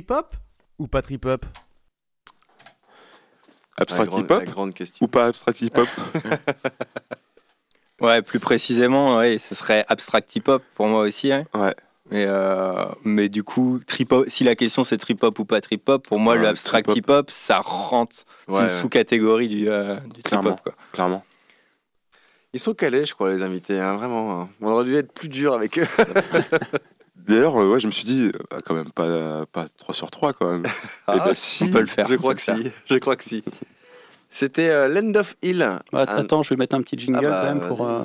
Trip-hop ou pas Abstract grande- hip-hop La grande question. ou pas abstract hip-hop? <laughs> Ouais, plus précisément, ouais, ce serait abstract hip-hop pour moi aussi. hein. Ouais. Mais, euh, mais du coup, trip si la question c'est trip-hop ou pas trip-hop, pour moi, Ouais, le abstract trip-hop. hip-hop, ça rentre. c'est Ouais, une ouais. sous-catégorie du, euh, du trip-hop. quoi. Clairement. Ils sont calés, je crois, les invités, hein, vraiment. hein. On aurait dû être plus dur avec eux. <laughs> D'ailleurs, euh, ouais, je me suis dit, euh, quand même pas, pas 3 sur 3 quand même. Ah, <laughs> Eh ben, si. On peut le faire. Je crois que faire. si. Je crois que si. C'était euh, Land of Hill. Bah, Un- Attends, je vais mettre un petit jingle Ah bah, quand même pour. euh,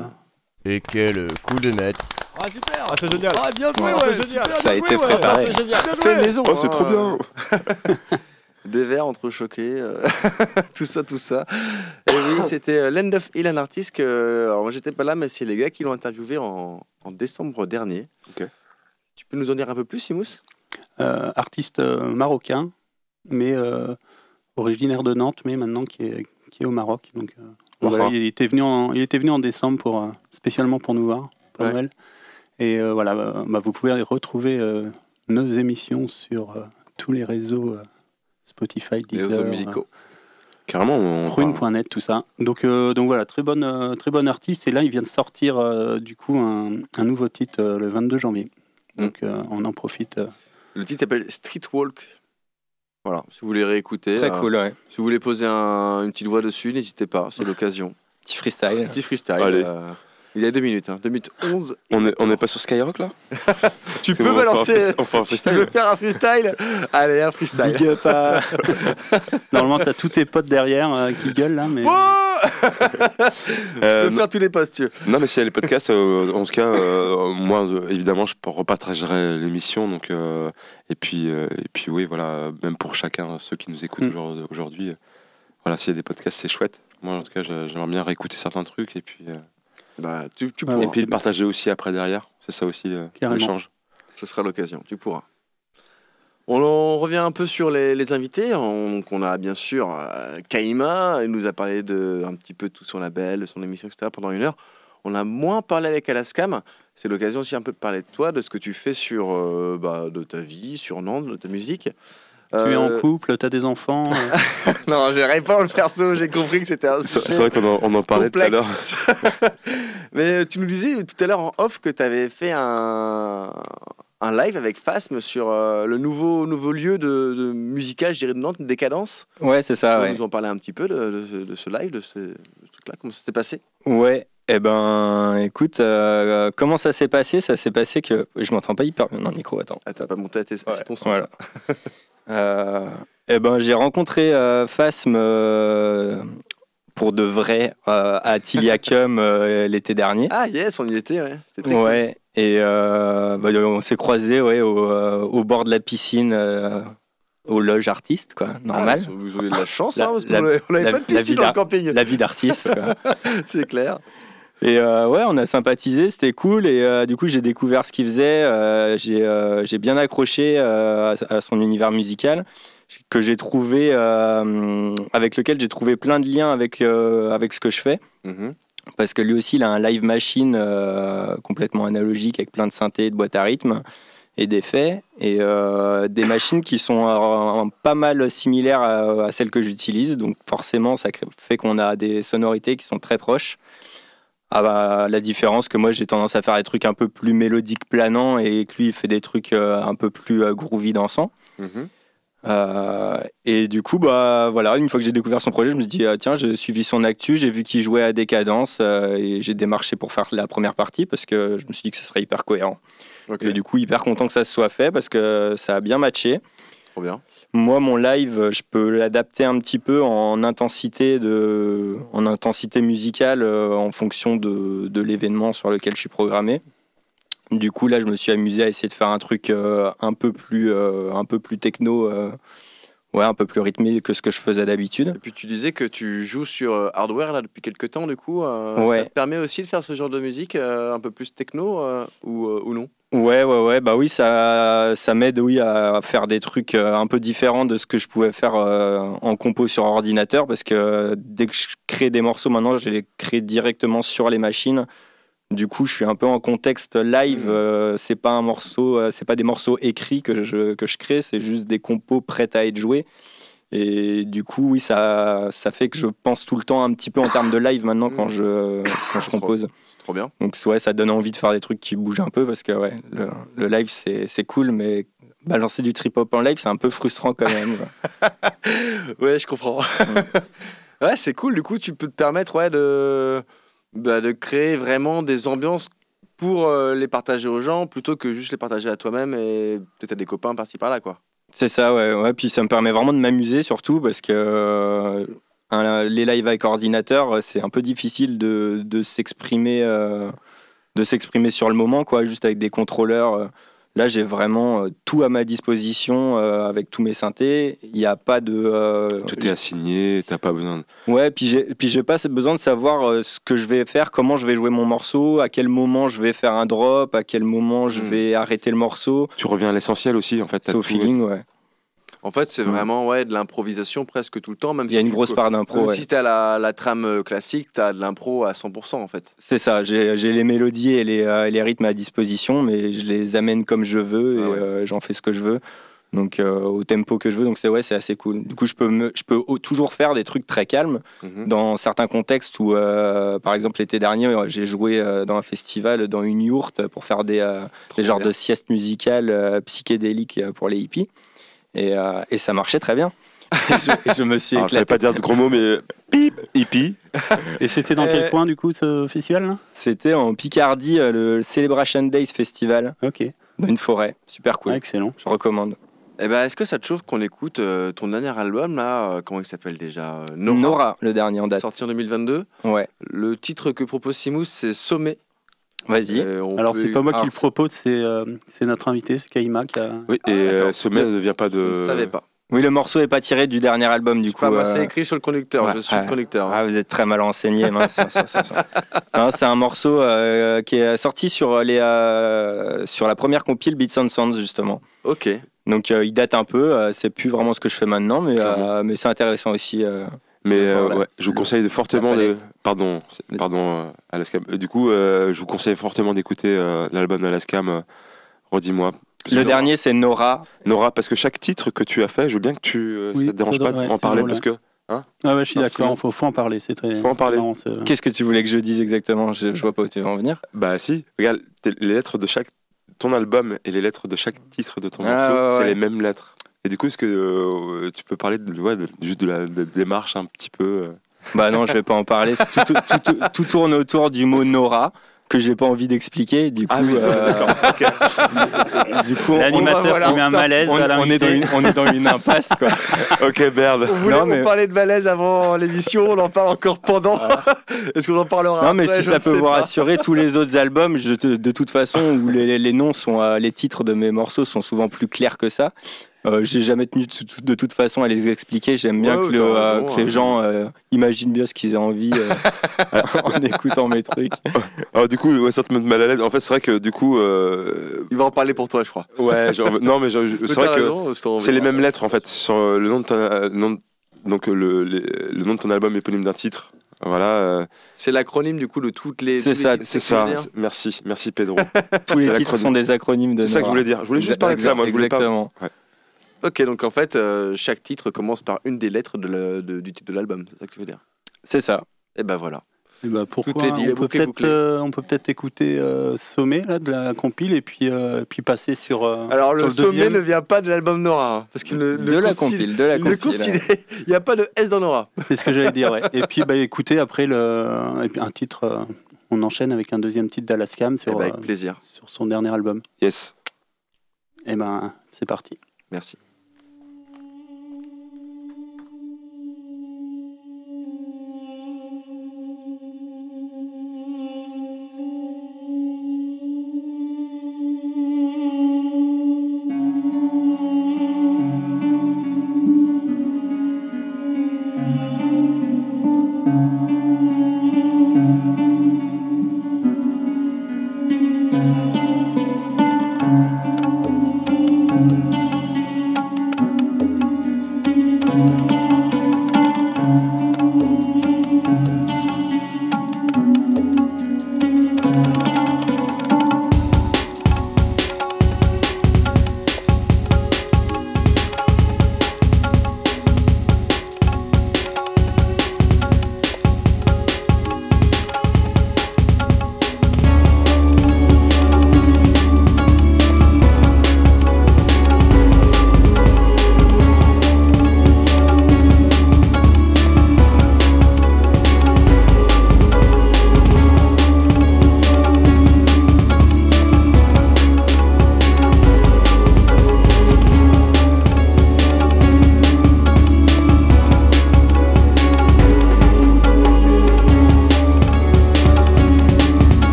Et quel coup de maître Ah super Ah c'est génial Ah bien joué, ouais, ouais, génial Ça a été préparé. c'est génial Fait maison. Oh, c'est trop bien <laughs> Des verres entrechoqués, euh, <laughs> tout ça, tout ça. Et oui, <coughs> c'était Land of Hill, un artiste que. Alors moi j'étais pas là, mais c'est les gars qui l'ont interviewé en, en décembre dernier. Ok. Tu peux nous en dire un peu plus, Simous? Euh, artiste euh, marocain, mais euh, originaire de Nantes, mais maintenant qui est, qui est au Maroc. Donc, euh, voilà, il, était venu en, il était venu en décembre pour, euh, spécialement pour nous voir, pour Ouais. Noël. Et euh, voilà, euh, bah, vous pouvez retrouver euh, nos émissions sur euh, tous les réseaux euh, Spotify, Les Deezer, réseaux musicaux. Carrément, Prune.net, tout ça. Donc, euh, donc voilà, très bonne, euh, très bon artiste. Et là, il vient de sortir euh, du coup un, un nouveau titre euh, le 22 janvier. Donc euh, on en profite. euh. Le titre s'appelle Streetwalk. Voilà, si vous voulez réécouter. Très euh, cool, ouais. Si vous voulez poser un- une petite voix dessus, n'hésitez pas, c'est l'occasion. Petit freestyle. Petit freestyle. Allez. Euh, il y a deux minutes, hein, deux minutes 11. On est, on est pas sur Skyrock là <laughs> Tu peux on un balancer. On fera un Tu veux freestyle faire un freestyle <laughs> Allez, un freestyle. Big up à- <laughs> Normalement, t'as tous tes potes derrière euh, qui gueulent là, mais. Tu Euh, peux faire tous les postes, tu veux. Non, mais s'il y a les podcasts, euh, en tout cas, euh, moi, euh, évidemment, je repartagerai l'émission. Donc, euh, et puis, euh, et puis, oui, voilà, même pour chacun, ceux qui nous écoutent Mm. aujourd'hui- euh, voilà, s'il y a des podcasts, c'est chouette. Moi, en tout cas, j'aimerais bien réécouter certains trucs et puis, euh, Bah, tu, tu Ouais, pourras. et puis le partager aussi après derrière. C'est ça aussi euh, l'échange. Ce sera l'occasion, tu pourras. On en revient un peu sur les, les invités. On, donc on a bien sûr euh, Kaima, il nous a parlé de un petit peu de tout son label, de son émission, etc. pendant une heure. On a moins parlé avec Alaskam. C'est l'occasion aussi un peu de parler de toi, de ce que tu fais sur euh, bah, de ta vie, sur Nantes, de ta musique. Tu es Euh, en couple, t'as des enfants. euh, <laughs> Non, je réponds le perso, j'ai compris que c'était un C'est sujet c'est vrai qu'on en, on en parlait tout à l'heure. complexe. <laughs> Mais tu nous disais tout à l'heure en off que tu avais fait un, un live avec Phasm sur euh, le nouveau, nouveau lieu de, de musical, je dirais, de Nantes, Décadence. Ouais, c'est ça, Tu ouais. peux nous en parler un petit peu de, de- de ce live, de ce, truc-là, comment ça s'est passé? Ouais, eh ben, écoute, euh, comment ça s'est passé? Ça s'est passé que. Je m'entends pas hyper bien dans le micro, attends. Ah, t'as pas monté à tes, Ouais, c'est ton son. voilà. <laughs> Euh, eh ben, j'ai rencontré euh, Phasm euh, pour de vrai euh, à Tiliacum <laughs> euh, l'été dernier. Ah, yes, on y était, ouais. C'était très cool. Ouais, et euh, bah, on s'est croisés ouais, au, euh, au bord de la piscine, euh, aux loges artistes, quoi, normal. Ah, vous avez de la chance, La- hein, parce qu'on n'avait pas de piscine dans le camping. La vie d'artiste. <laughs> c'est clair. Et euh, ouais, on a sympathisé, c'était cool. Et euh, du coup, j'ai découvert ce qu'il faisait. euh, j'ai euh, bien accroché à, à son univers musical que j'ai trouvé, avec lequel j'ai trouvé plein de liens avec, avec ce que je fais. Mhm. Parce que lui aussi, il a un live machine complètement analogique avec plein de synthés, de boîtes à rythme et d'effets. Et des machines qui sont pas mal similaires à, à celles que j'utilise. Donc forcément, ça fait qu'on a des sonorités qui sont très proches. Ah bah, la différence que moi j'ai tendance à faire des trucs un peu plus mélodiques planants et que lui il fait des trucs euh, un peu plus euh, groovy dansants. Mhm. Euh, et du coup, bah voilà, une fois que j'ai découvert son projet, je me suis dit ah, tiens, j'ai suivi son actu, j'ai vu qu'il jouait à Décadence euh, et j'ai démarché pour faire la première partie parce que je me suis dit que ce serait hyper cohérent. Et du coup, hyper content que ça se soit fait parce que ça a bien matché. Moi, mon live, je peux l'adapter un petit peu en intensité, de, en intensité musicale euh, en fonction de, l'événement sur lequel je suis programmé. Du coup, là, je me suis amusé à essayer de faire un truc euh, un, peu plus, euh, un peu plus techno, ouais, un peu plus rythmé que ce que je faisais d'habitude. Et puis tu disais que tu joues sur euh, hardware là depuis quelques temps, du coup. euh, Ouais. Ça te permet aussi de faire ce genre de musique euh, un peu plus techno euh, ou, ou non? Ouais, ouais, ouais, bah oui, ça, ça m'aide, oui, à faire des trucs un peu différents de ce que je pouvais faire en compo sur ordinateur, parce que dès que je crée des morceaux maintenant, je les crée directement sur les machines. Du coup, je suis un peu en contexte live. Mhm. euh, c'est pas un morceau, euh, c'est pas des morceaux écrits que je, que je crée, c'est juste des compos prêts à être joués. Et du coup, oui, ça, ça fait que je pense tout le temps un petit peu en termes de live maintenant quand je, quand je compose. Trop bien. Donc ouais, ça donne envie de faire des trucs qui bougent un peu parce que ouais, le, le live c'est c'est cool, mais balancer du trip hop en live c'est un peu frustrant quand même. <laughs> Ouais, je comprends. <laughs> ouais, c'est cool. Du coup, tu peux te permettre ouais, de, bah, de créer vraiment des ambiances pour euh, les partager aux gens plutôt que juste les partager à toi-même et peut-être à des copains par-ci par-là. quoi. C'est ça, ouais. Puis ça me permet vraiment de m'amuser surtout parce que euh, les lives avec ordinateur, c'est un peu difficile de, de s'exprimer, euh, de s'exprimer sur le moment, quoi, juste avec des contrôleurs. Là, j'ai vraiment euh, tout à ma disposition euh, avec tous mes synthés. Il n'y a pas de. euh, Tout est assigné, t'as pas besoin de... Ouais, puis j'ai puis j'ai pas besoin de savoir euh, ce que je vais faire, comment je vais jouer mon morceau, à quel moment je vais faire un drop, à quel moment je Mm. vais arrêter le morceau. Tu reviens à l'essentiel aussi, en fait. tout- feeling, ouais. En fait, c'est Mm. vraiment ouais, de l'improvisation presque tout le temps. Même Il y a si une grosse part d'impro. Ouais. si tu as la, la trame euh, classique, tu as de l'impro à 100% en fait. C'est ça, j'ai les mélodies et les, euh, et les rythmes à disposition, mais je les amène comme je veux et Ah ouais. euh, j'en fais ce que je veux. Donc euh, au tempo que je veux, donc c'est ouais, c'est assez cool. Du coup, je peux, me, je peux au- toujours faire des trucs très calmes Mhm. dans certains contextes où, par exemple, l'été dernier, j'ai joué dans un festival dans une yourte pour faire des, des genres de siestes musicales psychédéliques pour les hippies. Et, euh, et ça marchait très bien. Et je, et je me suis <laughs> Alors, je savais éclaté. pas dire de gros mots, mais pip, hippie. Et c'était dans Euh, quel coin du coup ce festival C'était en Picardie, euh, le Celebration Days Festival, Ok, dans une forêt. Super cool. Ah, excellent. Je recommande. Eh ben, Est-ce que ça te chauffe qu'on écoute euh, ton dernier album là euh, Comment il s'appelle déjà Nora. le dernier en date. Sorti en 2022. Ouais, Le titre que propose Simous, c'est Sommet. Vas-y. Euh, Alors c'est pas moi qui le propose, c'est euh, c'est notre invité, c'est Kaima qui a. Oui, et Ah, euh, d'accord. Sommet ne vient pas Je de. ne savais pas. Oui, le morceau est pas tiré du dernier album, du Je coup. euh, c'est écrit sur le conducteur. ouais, je suis ouais. le conducteur. Ah, vous êtes très mal renseigné, <laughs> c'est un morceau euh, qui est sorti sur, les, euh, sur la première compile Beats and Sounds, justement. Ok. Donc euh, il date un peu, euh, c'est plus vraiment ce que je fais maintenant, mais, euh, mais c'est intéressant aussi. Mais euh, ouais, je vous conseille de fortement de. Pardon, pardon, euh, Alaska. Euh, Du coup, euh, je vous conseille fortement d'écouter euh, l'album d'Alaskam. euh, Redis-moi. Le dernier, c'est Nora. Nora, parce que chaque titre que tu as fait, je veux bien que tu. euh, Oui, ça te dérange pas ouais, d'en parler parce que. Ah ouais, je suis d'accord, que- faut, faut en parler, c'est très. Faut en parler. Qu'est-ce que tu voulais que je dise exactement? Je, je vois pas où tu veux en venir. Bah si, regarde, les lettres de chaque. Ton album et les lettres de chaque titre de ton Ah, morceau, ouais, c'est ouais. les mêmes lettres. Et du coup, est-ce que euh, tu peux parler de, ouais, de- juste de la de démarche un petit peu euh, Bah non, je vais pas en parler. Tout, tout- tout- tout- tout tourne autour du mot Nora que j'ai pas envie d'expliquer. Du coup, Ah euh, <laughs> du coup, on- L'animateur voilà, qui met un malaise on, est dans une, on est dans une impasse quoi. <laughs> Ok, merde. On voulait Non, mais- parlait de malaise avant l'émission, on en parle encore pendant. <laughs> Est-ce qu'on en parlera Non, mais après? si Je ça peut vous pas. rassurer, tous les autres albums, je de toute façon, où les, les noms sont, euh, les titres de mes morceaux sont souvent plus clairs que ça. Euh, J'ai jamais tenu de, toute façon à les expliquer. J'aime bien Ouais, que, le- t'as euh, raison, que les hein. gens euh, imaginent bien ce qu'ils ont envie euh, <laughs> <laughs> en écoutant mes trucs. Alors du coup, ouais, ça te met mal à l'aise. En fait, c'est vrai que du coup, euh, Il va en parler pour toi, je crois. ouais, genre, <laughs> non, mais c'est vrai que c'est les mêmes lettres en fait sur le nom de ton, euh, nom donc le, les- le nom de ton album éponyme d'un titre. Voilà, euh, C'est l'acronyme du coup de toutes les. C'est ça, c'est ça. Merci, merci Pedro. Tous les titres sont des acronymes de. C'est ça que je voulais dire. Je voulais juste parler de ça. Moi, je voulais pas. Exactement. Ok, donc en fait, euh, chaque titre commence par une des lettres de la- de- du titre de l'album. C'est ça que tu veux dire? C'est ça. Et ben voilà. Eh ben, pourquoi Tout est dit, on, peut bouclé, peut-être, bouclé. euh, on peut peut-être écouter euh, Sommet là, de la compile et puis, euh, puis passer sur. euh, Alors sur le sommet ne vient pas de l'album Nora, hein, parce qu'il ne De le la compile, de la il le compile. <laughs> Il n'y a pas de S dans Nora. <laughs> C'est ce que j'allais dire, ouais. Et puis bah, écoutez, après le, et puis un titre, euh, on enchaîne avec un deuxième titre d'Alaskam Eh sur, ben, avec euh, plaisir. sur son dernier album. Yes. Et ben c'est parti. Merci.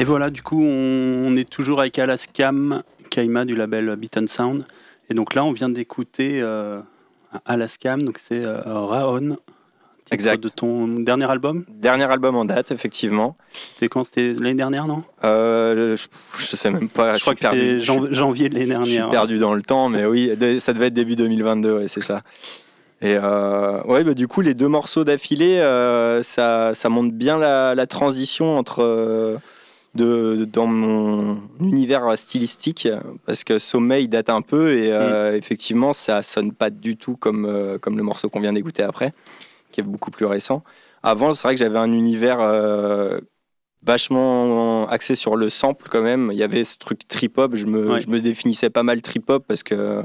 Et voilà, du coup, on, on est toujours avec Alaskam, Kaima du label Beat and Sound. Et donc là, on vient d'écouter euh, Alaskam, donc c'est euh, Raon. Exact. De ton dernier album? Dernier album en date, effectivement. C'était quand? C'était l'année dernière, non? Euh, je, je sais même pas. Je crois que jan- janvier de l'année Je suis dernière. perdu dans le temps, mais oui, ça devait être début 2022, ouais, c'est ça. Et euh, ouais, bah, du coup, les deux morceaux d'affilée, euh, ça, ça montre bien la, la transition entre euh, de, dans mon univers stylistique, parce que Sommeil date un peu et euh, effectivement, ça sonne pas du tout comme, euh, comme le morceau qu'on vient d'écouter après, qui est beaucoup plus récent. Avant, c'est vrai que j'avais un univers euh, vachement axé sur le sample quand même. Il y avait ce truc trip-hop, je me, Ouais. je me définissais pas mal trip-hop parce que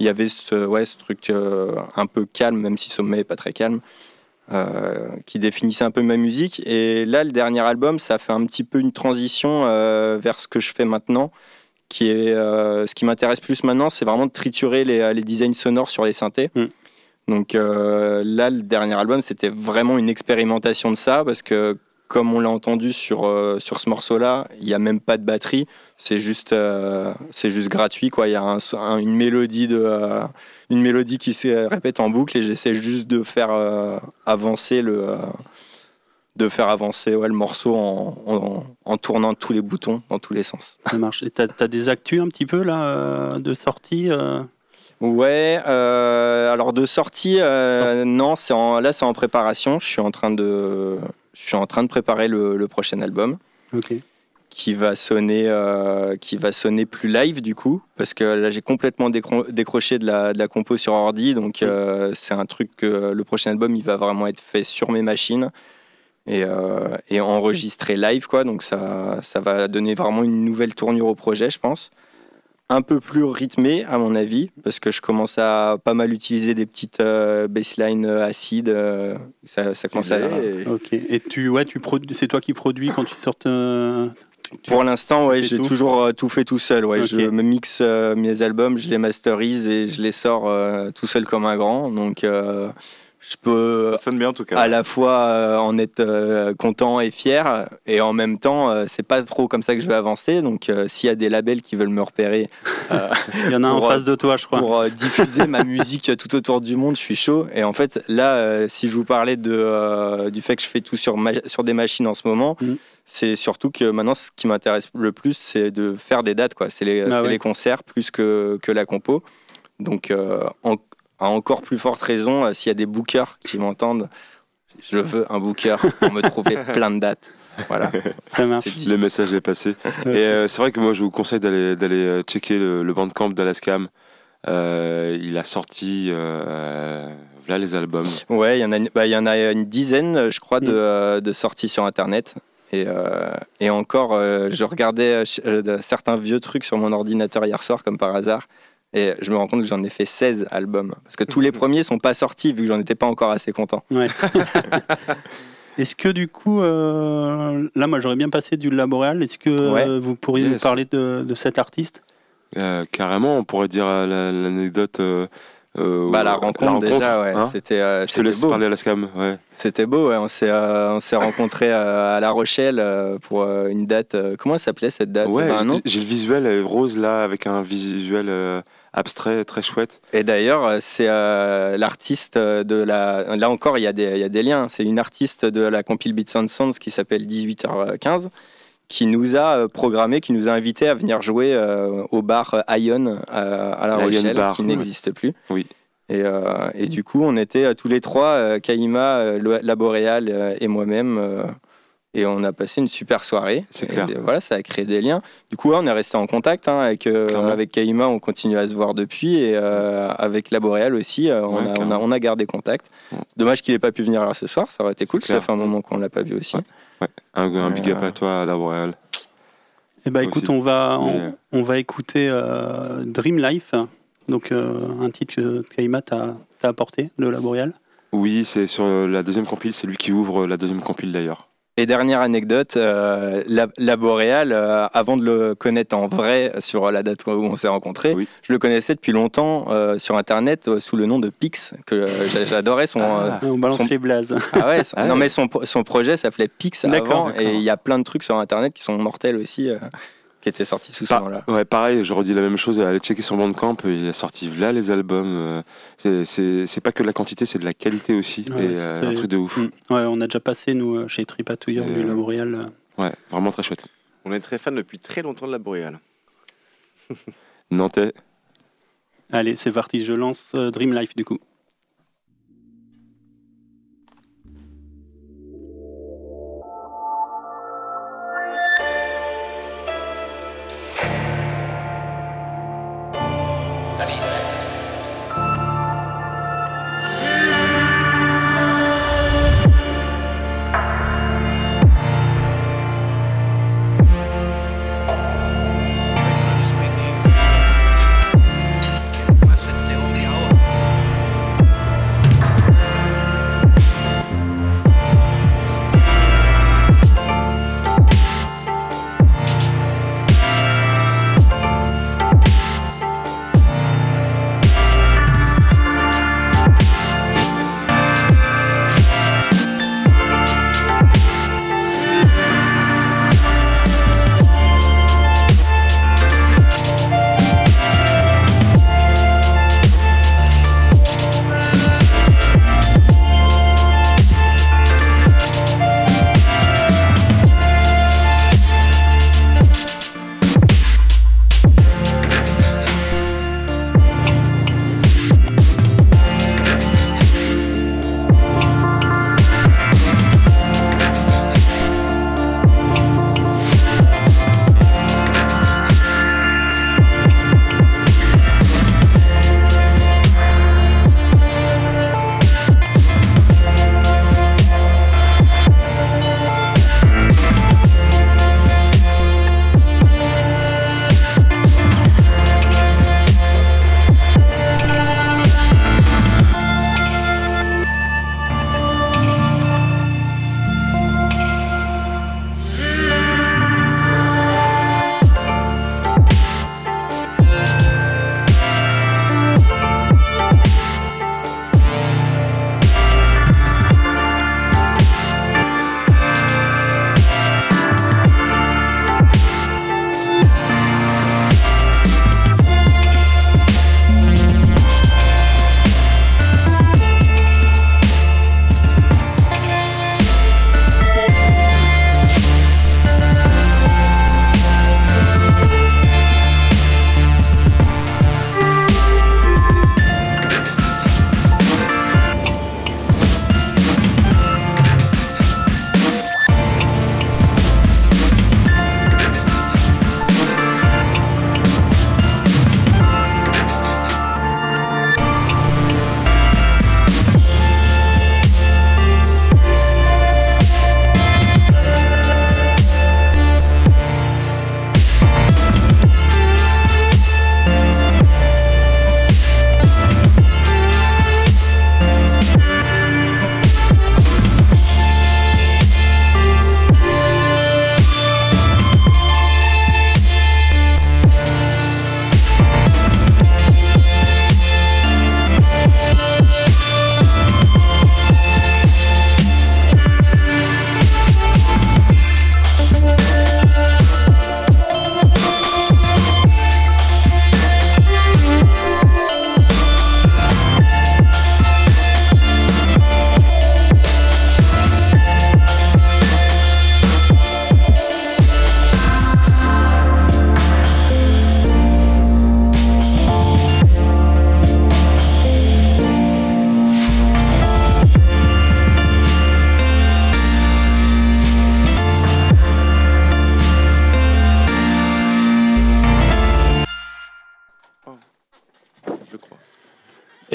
il y avait ce, ouais, ce truc un peu calme, même si Sommet est pas très calme, euh, qui définissait un peu ma musique. Et là, le dernier album, ça fait un petit peu une transition euh, vers ce que je fais maintenant. Qui est, euh, ce qui m'intéresse plus maintenant, c'est vraiment de triturer les, les designs sonores sur les synthés. Mm. Donc là, le dernier album, c'était vraiment une expérimentation de ça, parce que comme on l'a entendu sur, sur ce morceau-là, il n'y a même pas de batterie, c'est juste, c'est juste gratuit. Quoi. Il y a un- un- une, mélodie de, une mélodie qui se répète en boucle et j'essaie juste de faire euh, avancer le, euh, de faire avancer ouais, le morceau en, en- en tournant tous les boutons dans tous les sens. Ça marche. Et t'as as des actus un petit peu là euh, de sortie Ouais, alors de sortie, non, c'est en, là c'est en préparation. Je suis en train de, je suis en train de préparer le, le prochain album Ok. Qui va sonner, euh, qui va sonner plus live du coup, parce que là j'ai complètement décro- décroché de la, de la compo sur ordi, donc euh, c'est un truc que le prochain album il va vraiment être fait sur mes machines et, euh, et enregistré live quoi, donc ça, ça va donner vraiment une nouvelle tournure au projet, je pense. Un peu plus rythmé à mon avis, parce que je commence à pas mal utiliser des petites euh, basslines acides, euh, ça, ça commence à, Et- Ok. Et tu, ouais, tu produis, c'est toi qui produis quand tu sortes. Pour l'instant, ouais, j'ai toujours euh, tout fait tout seul. Ouais. Je me mixe euh, mes albums, je les masterise et je les sors euh, tout seul comme un grand. Donc, je peux Ça sonne bien en tout cas. à la fois en être content et fier, et en même temps, c'est pas trop comme ça que je vais avancer. Donc, s'il y a des labels qui veulent me repérer <laughs> Il y en a un en pour, face de toi, je crois. pour diffuser ma <laughs> musique tout autour du monde, je suis chaud. Et en fait, là, si je vous parlais de, du fait que je fais tout sur, sur des machines en ce moment, Mhm. C'est surtout que maintenant, ce qui m'intéresse le plus, c'est de faire des dates. quoi. C'est les, Ah ouais. les concerts plus que, que la compo. Donc, euh, en- à encore plus forte raison, euh, s'il y a des bookers qui m'entendent, je veux un booker pour me trouver <laughs> plein de dates. Voilà, Ça marche. c'est dit. Le message est passé. Et euh, c'est vrai que moi, je vous conseille d'aller d'aller checker le, le bandcamp d'Alaskam. Euh, il a sorti euh, voilà les albums. Ouais, il y en a, une- bah, il y en a une dizaine, je crois, de, Mm. de sorties sur Internet. Et, euh, et encore, euh, je regardais euh, certains vieux trucs sur mon ordinateur hier soir, comme par hasard. Et je me rends compte que j'en ai fait 16 albums. Parce que tous les <laughs> premiers sont pas sortis, vu que j'en étais pas encore assez content. Ouais. <laughs> Est-ce que du coup, euh, là, moi, j'aurais bien passé du Laboréal. Est-ce que Ouais. euh, vous pourriez nous parler de, de cet artiste? Euh, carrément, on pourrait dire euh, la- l'anecdote. Euh, Bah, la rencontre, déjà, ouais, hein. c'était euh, je te laisse beau. parler Alaskam. Ouais. C'était beau, ouais. on s'est euh, on s'est rencontrés euh, à La Rochelle pour une date. comment s'appelait cette date? Ouais, nom? j'ai- j'ai le visuel rose là avec un visuel abstrait très chouette. Et d'ailleurs, c'est euh, l'artiste de la. Là encore, il y, a des- il y a des liens. C'est une artiste de la compile Beats and Sounds qui s'appelle 18h15 qui nous a euh, programmé, qui nous a invités à venir jouer euh, au bar euh, Ion euh, à La Rochelle, Bar, qui n'existe plus. Oui. Et, euh, et du coup, on était tous les trois, Kaima, Lo- Laboréal euh, et moi-même. et on a passé une super soirée. C'est clair. voilà, ça a créé des liens. Du coup, ouais, on est resté en contact hein, avec, avec Kaima. On continue à se voir depuis. Et avec Laboréal aussi, euh, on, Ouais, a, on, a, carrément. on a gardé contact. Dommage qu'il n'ait pas pu venir là ce soir. Ça aurait été cool. Ça fait un moment qu'on ne l'a pas vu aussi. Ouais. Un, un big up à toi, la Boréal. Eh ben, écoute, on va, on, va écouter euh, Dream Life, donc euh, un titre que Kaima t'a t'a apporté, le Laboréal. Oui, c'est sur euh, la deuxième compile, c'est lui qui ouvre la deuxième compile d'ailleurs. Et dernière anecdote, euh, la, la euh, avant de le connaître en vrai sur la date où on s'est rencontrés, Oui. je le connaissais depuis longtemps euh, sur Internet euh, sous le nom de Pix, que euh, j'a- j'adorais son... euh, On balance Son- les blazes. <laughs> ah ouais, son- Ah non ouais. mais son, son projet s'appelait Pix D'accord, avant, et il y a plein de trucs sur Internet qui sont mortels aussi, euh, qui étaient sortis sous ce nom-là. Ouais, pareil, je redis la même chose. Allez checker sur Bandcamp, il a sorti là les albums. euh, c'est- pas que de la quantité, c'est de la qualité aussi. Ouais, et euh, un truc de ouf. Mm. Ouais, on a déjà passé, nous, euh, chez Tripatouilleur, du euh. Ouais, vraiment très chouette. On est très fan depuis très longtemps de la Boréale. Nantais. Allez, c'est parti, je lance euh, Dream Life du coup.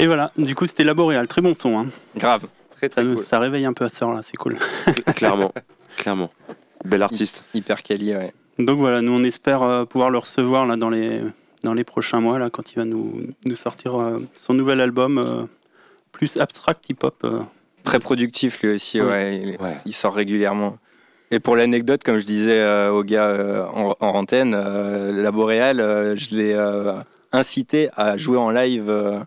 Et voilà, du coup c'était Laboréal, très bon son. Hein. Grave. Très Ça, très me- cool. ça réveille un peu à ce là c'est cool. clairement, clairement. Bel artiste. Hyper quali, ouais. Donc voilà, nous on espère euh, pouvoir le recevoir là, dans, les, dans les prochains mois, là, quand il va nous, nous sortir euh, son nouvel album, euh, plus abstract hip-hop. euh. Très productif lui aussi, Ouais. ouais. Il, Ouais. il sort régulièrement. Et pour l'anecdote, comme je disais euh, au gars euh, en, en antenne, euh, la Boréal, euh, je l'ai euh, incité à jouer en live euh,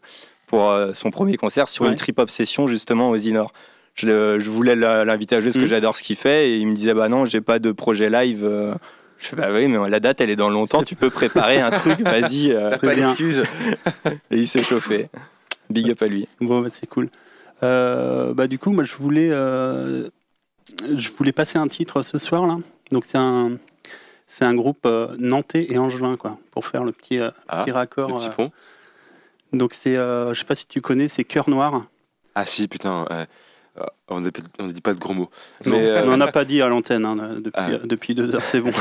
pour euh, son premier concert sur Ouais. une trip obsession justement aux Inor. Je, je voulais la- l'inviter à jouer parce que Mhm. j'adore ce qu'il fait et il me disait bah non, j'ai pas de projet live. euh. Je fais bah oui, mais la date elle est dans longtemps, tu peux préparer un <laughs> truc, vas-y. euh. Pas bien. d'excuse. <laughs> Et il s'est chauffé. Big up à lui. Bon, bah, c'est cool. Euh, bah, du coup, moi, je voulais, euh, je voulais passer un titre ce soir là. Donc c'est un, c'est un groupe euh, nantais et angevin quoi, pour faire le petit, euh, Ah, petit raccord. Le petit euh. pont. Donc c'est, euh, je sais pas si tu connais, c'est Cœur Noir. Ah si, putain. ouais. On ne dit pas de gros mots. Non, euh, On n'en a pas dit à l'antenne hein, depuis, Ah. depuis deux heures, c'est bon.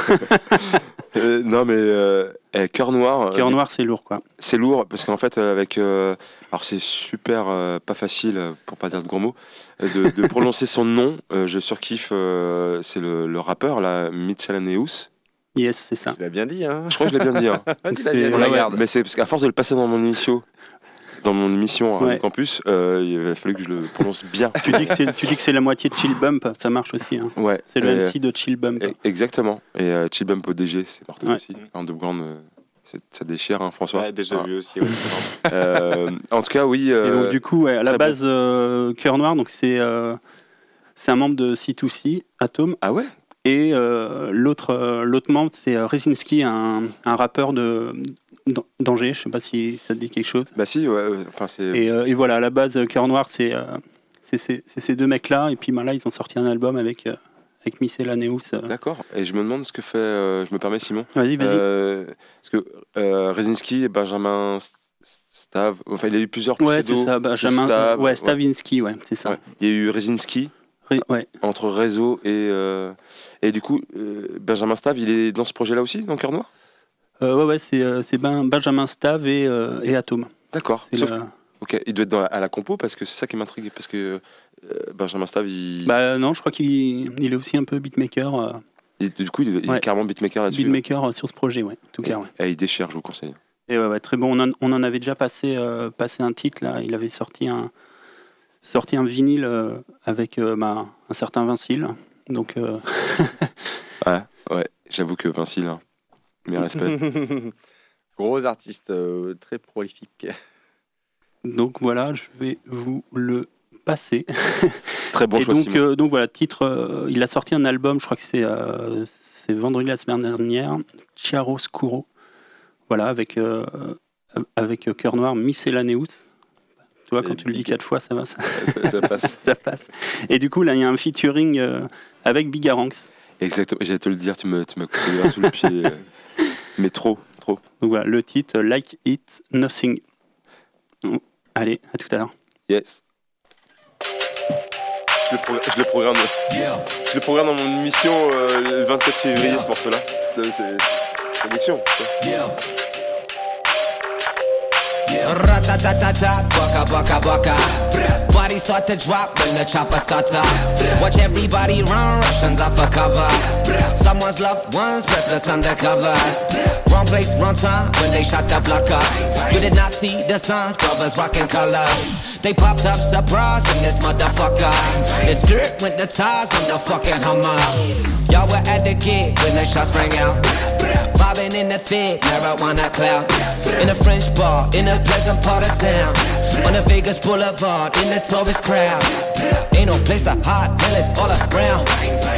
<laughs> euh, non, mais euh, eh, Cœur Noir, Cœur Noir, c'est lourd quoi. c'est lourd parce qu'en fait, avec. alors, c'est super pas facile, pour pas dire de gros mots, de, de prononcer son nom. Je surkiffe. c'est le, le rappeur, là, Mitchelaneus. Yes, c'est ça. Tu l'as bien dit, hein Je crois que je l'ai bien dit. hein. <laughs> Tu l'as C'est- bien dit. On la garde. Mais c'est parce qu'à force de le passer dans mon émission, dans mon émission à Ouais. Campus, euh, il a fallu que je le prononce bien. Tu dis que c'est, tu dis que c'est la moitié de Chill Bump, ça marche aussi. hein. Ouais. C'est le MC de Chill Bump. et- Exactement. Et euh, Chill Bump ODG, c'est mortel Ouais. aussi. Underground, euh, ça déchire, hein, François. Ouais, déjà Ah. vu aussi. ouais. <laughs> Euh, en tout cas, oui. euh, Et donc du coup, ouais, à la base, euh, Cœur Noir, donc c'est euh, c'est un membre de C2C, Atom, Ah ouais? Et euh, l'autre euh, l'autre membre c'est euh, Rezinski, un, un rappeur de d'An- d'Angers. Je sais pas si ça te dit quelque chose. Bah si, ouais. Enfin, c'est. Et, euh, et voilà, à la base, Cœur Noir, c'est euh, ces deux mecs-là. Et puis ben, là, ils ont sorti un album avec euh, avec Miscellaneous. euh. D'accord. Et je me demande ce que fait. je me permets, Simon. Vas-y, vas-y. Parce que Rezinski et Benjamin Stav. Enfin, il y a eu plusieurs ouais, c'est ça, Benjamin. Stav, ouais, Stavinsky, ouais, c'est ça. Ouais. Il y a eu Rezinski Ré- ouais. entre Réseau et. Et du coup, euh, Benjamin Stav, il est dans ce projet-là aussi, dans Cœur Noir? Euh, ouais, ouais, c'est euh, ben, Benjamin Stav et, euh, et Atom. D'accord. Le- Ok, il doit être dans, à la compo parce que c'est ça qui m'intrigue. Parce que Benjamin Stav, il, Bah non, je crois qu'il il est aussi un peu beatmaker, il- du coup, il, il Ouais. est carrément beatmaker là-dessus. beatmaker euh, sur ce projet, ouais, en tout cas. Ouais. Et il déchire, je vous conseille. Et ouais, ouais, très bon. On en, on en avait déjà passé, passé un titre là. Il avait sorti un, sorti un vinyle avec bah, un certain Vincile. Donc euh, <laughs> Ouais, j'avoue que Vinci, là, mes respects. <laughs> Gros artiste, euh, très prolifique. donc voilà, je vais vous le passer. <laughs> Très bon et choix, donc, Simon. euh, donc voilà, titre. euh, il a sorti un album, je crois que c'est euh, c'est vendredi la semaine dernière, Chiaroscuro. Voilà, avec euh, avec cœur noir, Miscellaneous. Tu vois, quand tu le dis Big- quatre fois, ça va, ça, ça, ça <laughs> passe. ça passe. Et du coup, là, il y a un featuring euh, avec Bigaranx. Exactement, j'allais te le dire, tu me, tu verre sous le pied. euh. <laughs> Mais trop, trop. Donc voilà, le titre Like It Nothing. Bon, Allez, à tout à l'heure. Yes. Je le, progr- je le programme. Je le programme dans mon émission euh, le 24 février, ce morceau-là. Euh, C'est c'est l'élection. Ratatatata, baka baka baka. Bodies start to drop when the chopper starts up. Watch everybody run, Russians off for cover. Someone's loved ones breathless undercover. Wrong place, wrong time when they shot the block up. You did not see the signs, brothers rocking color. They popped up surprise in this motherfucker. The skirt with the ties on the fucking Hummer. Y'all were at the gig when the shots rang out. Vibing in the fit, marijuana cloud. In a French bar, in a pleasant part of town. On the Vegas Boulevard, in the tourist crowd. Ain't no place to hide, hell is all around.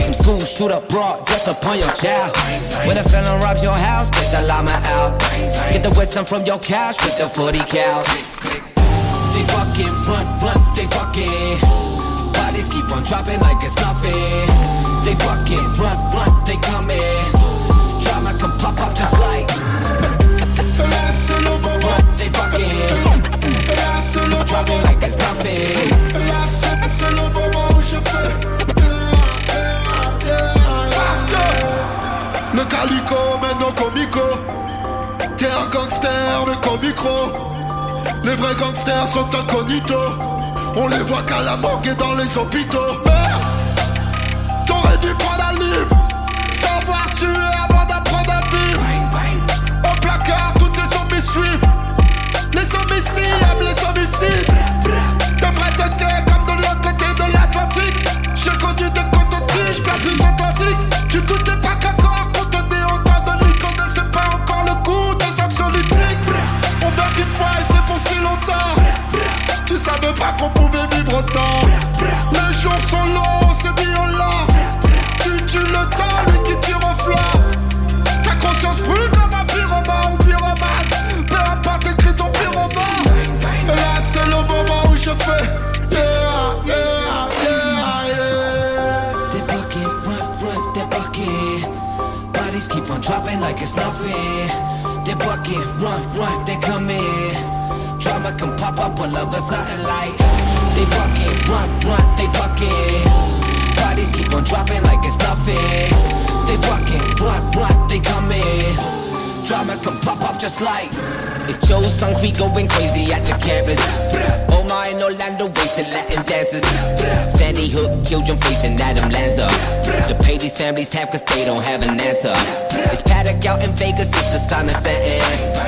Some school shoot up broad, just upon your child. When a felon robs your house, get the llama out. Get the wisdom from your couch with the 40 cows. They fucking front, front, they fucking. Bodies keep on dropping like it's nothing. They fucking front, front, they coming. Drama can pop up just like. Front, they fucking. Dropping like it's nothing. Le calico au comico T'es un gangster mais qu'au micro Les vrais gangsters sont incognito On les voit qu'à la morgue et dans les hôpitaux vivre. Savoir tuer avant d'apprendre à vivre. Au placard, toutes les zombies suivent. Les homicides aiment les homicides. T'aimerais te taire comme de l'autre côté de l'Atlantique. J'ai connu des cotontiges, je plus authentique. Tu doutais pas qu'un corps contenait autant de liquide ne sait pas encore le goût des actions lithiques. On meurt qu'une fois et c'est pour si longtemps. Tu savais pas qu'on pouvait vivre autant. Les jours sont longs. Dropping like it's nothing. They bucket, run, run, they come in. Drama can pop up all of a sudden like. They bucket, run, run, they bucket. Bodies keep on dropping like it's nothing. They bucket, run, run, they come in. Drama can pop up just like. It's Joe son, we going crazy at the campus. In Orlando wasted Latin dances. Sandy Hook children facing Adam Lanza. The pay these families have cause they don't have an answer. It's paddock out in Vegas, it's the sun is setting.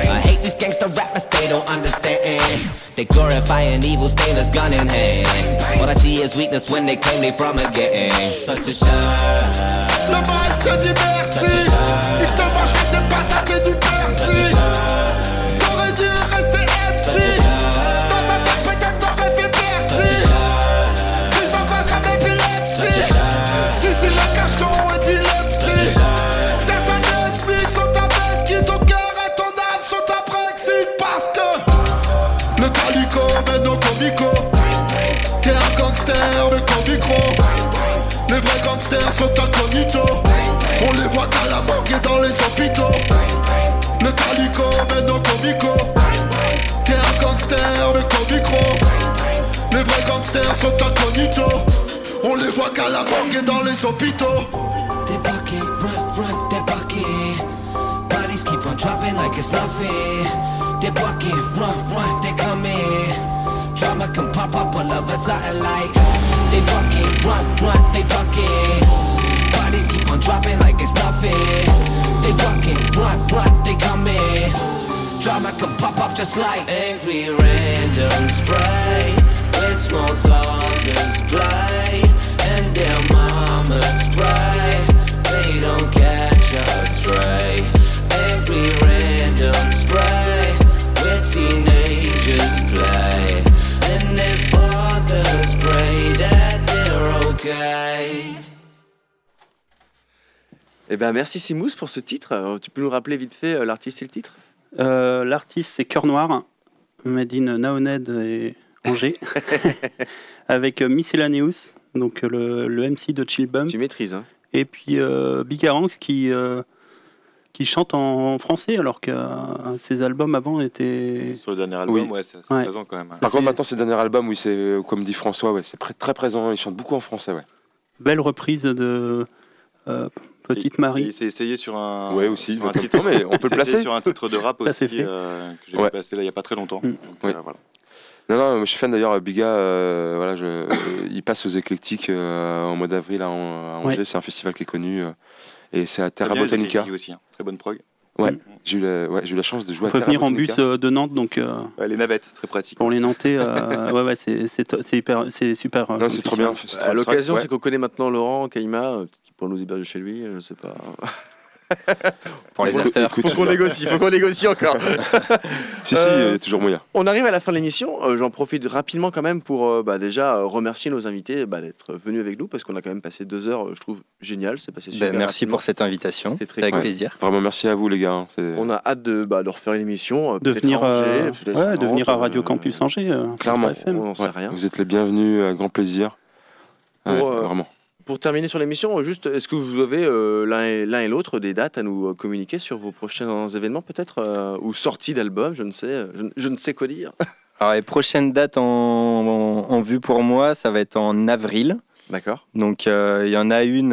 I hate these gangster rappers, they don't understand. They glorifying evil, stainless gun in hand. What I see is weakness when they claim they from a gang. Such a shame. Le mal te dit merci. Il te mange des patates et du Les vrais gangsters sont incognito On les voit qu'à la morgue et dans les hôpitaux Le calico au comico T'es un gangster, le comicro Les vrais gangsters sont incognito On les voit qu'à la morgue et dans les hôpitaux bucket, run, run, bucket. Bodies keep on dropping like it's nothing. Bucket, run, run, they come in. Drama can pop up all of a sudden like. They bucket, run, run, they bucket. Bodies keep on dropping like it's nothing. They bucket, run, run, they come in. Drama can pop up just like angry random spray. It's small talkers play, and their mamas pray. They don't catch us stray. Angry random spray, where teenagers play, and their fathers pray that they're okay. Eh ben, merci Simous pour ce titre. Euh, Tu peux nous rappeler vite fait euh, l'artiste et le titre? Euh, L'artiste, c'est Cœur Noir, made in Naoned et Angers, <laughs> avec Miscellaneous, donc le, le MC de Chill Bump, Tu maîtrises, hein et puis euh, Bigaranx qui, euh, qui chante en français alors que euh, ses albums avant étaient. Sur le dernier album, Oui. ouais, c'est Ouais. présent quand même. Par contre maintenant c'est le dernier album, oui c'est euh, comme dit François, ouais, c'est pr- très présent, il chante beaucoup en français ouais. Belle reprise de euh, Petite Et Marie. Il s'est essayé sur un, Ouais, aussi, sur un titre. non, mais on peut le placer. sur un titre de rap Ça, aussi euh, que j'ai Ouais. vu passer là il y a pas très longtemps. Mm. Donc, Oui. euh, voilà. Non, non, je suis fan d'ailleurs. Biga, euh, voilà, je, euh, il passe aux éclectiques euh, en mois d'avril à, An- à Angers. Ouais. C'est un festival qui est connu. Et c'est à Terra Botanica. Aussi, hein. très bonne prog. J'ai eu, la, ouais, j'ai eu la chance de jouer On à peut Terra venir en bus euh, de Nantes, donc euh, Ouais, les navettes, très pratique. pour les Nantais, euh, <laughs> ouais, ouais, c'est hyper, super. euh, Non, c'est trop bien. À l'occasion, c'est qu'on connaît maintenant Laurent Kaima, euh, qui pourra nous héberger chez lui, je sais pas. Pour les Faut qu'on négocie, faut qu'on négocie encore. <laughs> Si, si, Euh, toujours moyen. On arrive à la fin de l'émission. Euh, J'en profite rapidement quand même pour euh, bah, déjà euh, remercier nos invités bah, d'être venus avec nous parce qu'on a quand même passé deux heures, euh, je trouve génial. C'est passé super. Ben, merci rapidement. pour cette invitation. C'était très avec cool. plaisir. Vraiment, merci à vous, les gars. hein, On a hâte de, bah, de refaire une émission. euh, De venir, à Angers, ouais, de venir à Radio euh, Campus Angers, euh, Clairement. 3FM. On n'en sait Ouais, rien. Vous êtes les bienvenus, à grand plaisir. Ouais, Pour, euh, Vraiment. Pour terminer sur l'émission, juste, est-ce que vous avez euh, l'un et, l'autre des dates à nous euh, communiquer sur vos prochains événements peut-être euh, ou sorties d'albums Je ne sais, je, ne- je ne sais quoi dire. <laughs> Alors, les prochaines dates en, en- en vue pour moi, ça va être en avril. D'accord. Donc, euh, il y en a une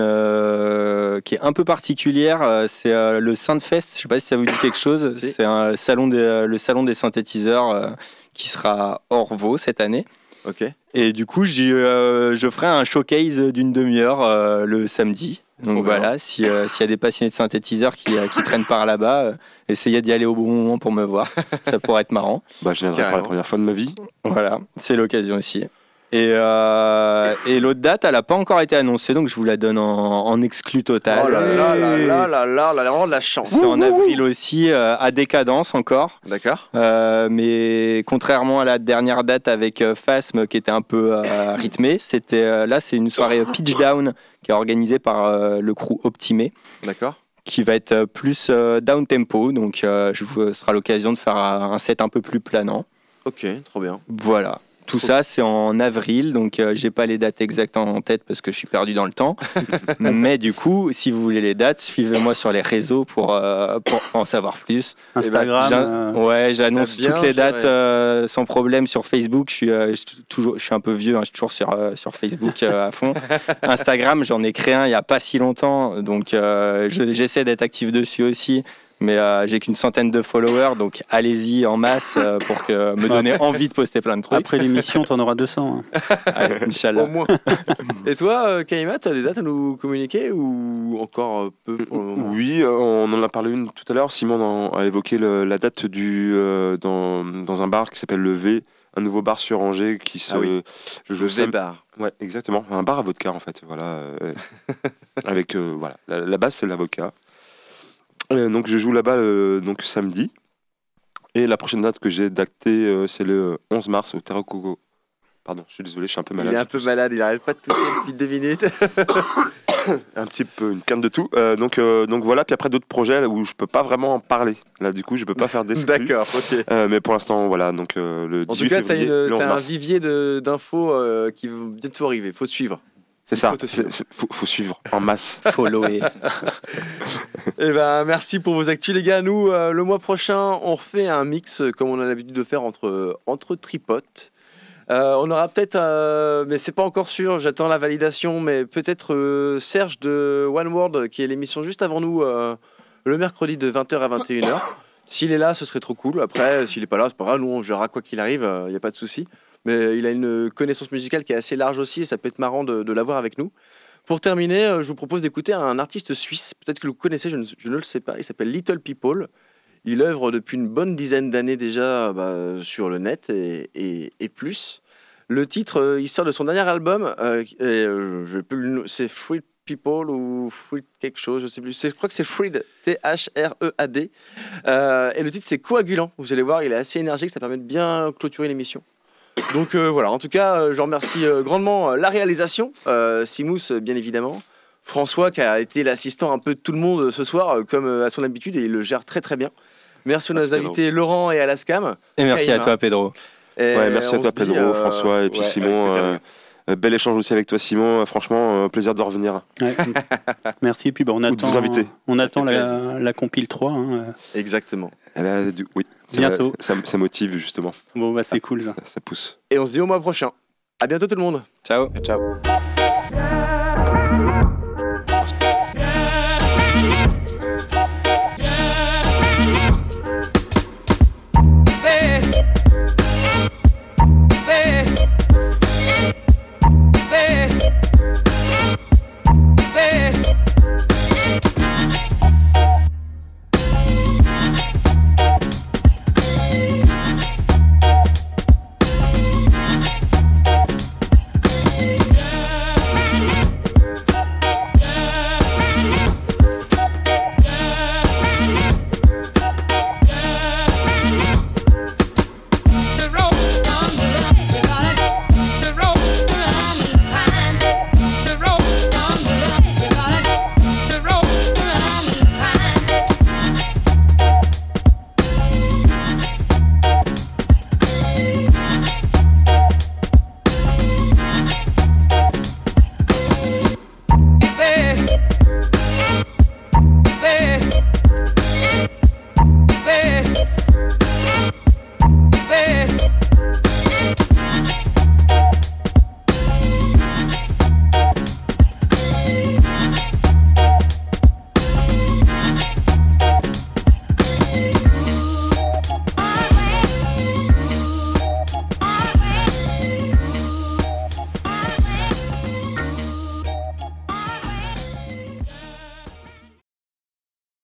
qui est un peu particulière. c'est le Synthfest. Je ne sais pas si ça vous dit quelque <coughs> chose. Si. C'est un salon des, le salon des synthétiseurs qui sera à Orvaux cette année. Ok. Et du coup, euh, je ferai un showcase d'une demi-heure euh, le samedi. Donc bien. voilà, si, euh, s'il y a des passionnés de synthétiseurs qui, qui traînent par là-bas, euh, essayez d'y aller au bon moment pour me voir. <laughs> Ça pourrait être marrant. Bah, je viendrai pour la première fois de ma vie. Voilà, c'est l'occasion aussi. Et, euh, et l'autre date, elle n'a pas encore été annoncée, donc je vous la donne en, en exclu total. Oh là là là là là là, là, vraiment de la chance. C'est en avril aussi, euh, à Décadence encore. D'accord. Euh, mais contrairement à la dernière date avec euh, Phasm qui était un peu euh, rythmée, c'était euh, là c'est une soirée Pitch Down qui est organisée par euh, le crew Optimé, D'accord. qui va être plus euh, down tempo. Donc euh, je vous, ce sera l'occasion de faire un set un peu plus planant. Ok, trop bien. Voilà. Tout ça, c'est en avril, donc euh, j'ai pas les dates exactes en tête parce que je suis perdu dans le temps. <laughs> Mais du coup, si vous voulez les dates, suivez-moi sur les réseaux pour, euh, pour en savoir plus. Instagram. J'an- euh, Ouais, j'annonce toutes les dates euh, sans problème sur Facebook. Je suis, je, toujours, je suis un peu vieux, hein, je suis toujours sur, sur Facebook à fond. Instagram, j'en ai créé un il n'y a pas si longtemps, donc je- j'essaie d'être actif dessus aussi. Mais euh, j'ai qu'une centaine de followers, donc allez-y en masse euh, pour que, me donner <laughs> envie de poster plein de trucs. Après l'émission, t'en auras 200. hein. Allez, Inch'Allah. Au moins. Et toi, euh, Kaima, tu as des dates à nous communiquer ou encore peu pour le moment? Oui, on en a parlé une tout à l'heure. Simon en- a évoqué le- la date du, euh, dans, dans un bar qui s'appelle le V, un nouveau bar sur Angers qui se. Ah oui. je sais pas. Ouais, exactement. Un bar à vodka en fait. Voilà. <laughs> avec euh, voilà, la, la base c'est l'avocat. Euh, donc je joue là-bas euh, donc samedi. Et la prochaine date que j'ai dactée, euh, c'est le 11 mars au Terra Coco. Pardon, je suis désolé, je suis un peu Il malade. est un peu malade, il arrête pas de tousser depuis deux minutes. <coughs> un petit peu une canne de tout. Euh, donc, euh, donc voilà, puis après d'autres projets où je peux pas vraiment en parler. Là, du coup, je peux pas faire d'exclus. <laughs> D'accord, ok. Euh, mais pour l'instant, voilà, donc le En 18 tout cas, tu as, le 11 un vivier d'infos qui va bientôt arriver. faut te suivre. C'est ça, c'est- faut, faut suivre en masse. Follower. <laughs> Eh ben, merci pour vos actus, les gars. Nous, euh, le mois prochain, on refait un mix, euh, comme on a l'habitude de faire, entre, entre tripotes. Euh, on aura peut-être, euh, mais c'est pas encore sûr, j'attends la validation, mais peut-être euh, Serge de One World, qui est l'émission juste avant nous, euh, le mercredi de 20h à 21h. S'il est là, ce serait trop cool. Après, s'il est pas là, c'est pas grave, nous on gérera quoi qu'il arrive, il n'y a pas de souci. Mais il a une connaissance musicale qui est assez large aussi, et ça peut être marrant de, l'avoir avec nous. Pour terminer, euh, je vous propose d'écouter un artiste suisse, peut-être que vous connaissez, je ne, le sais pas, il s'appelle Little People. Il œuvre depuis une bonne dizaine d'années déjà bah, sur le net et, plus. Le titre, euh, il sort de son dernier album, euh, euh, je c'est Fruit People ou Fruit quelque chose, je sais plus. Je crois que c'est Freed, T-H-R-E-A-D. Euh, et le titre, c'est Coagulant. Vous allez voir, il est assez énergique, ça permet de bien clôturer l'émission. Donc euh, voilà, en tout cas, euh, je remercie euh, grandement euh, la réalisation, euh, Simous euh, bien évidemment, François qui a été l'assistant un peu de tout le monde ce soir, euh, comme euh, à son habitude, et il le gère très très bien. Merci à nos invités Laurent et Alaskam. Et merci à toi, Pedro. Et Ouais, merci à toi, dit, Pedro, euh, François, et puis ouais, Simon. euh, euh, bel échange aussi avec toi, Simon. Euh, Franchement, euh, plaisir de revenir. Ouais. <laughs> Merci. Et puis bah, on de attend, vous inviter. on Ça attend la, la compile 3. hein. Exactement. Du- oui, ça- Bientôt. Ça, ça motive justement, Bon, bah, c'est cool ça. ça, ça pousse. Et on se dit au mois prochain. À bientôt tout le monde. Ciao. Ciao.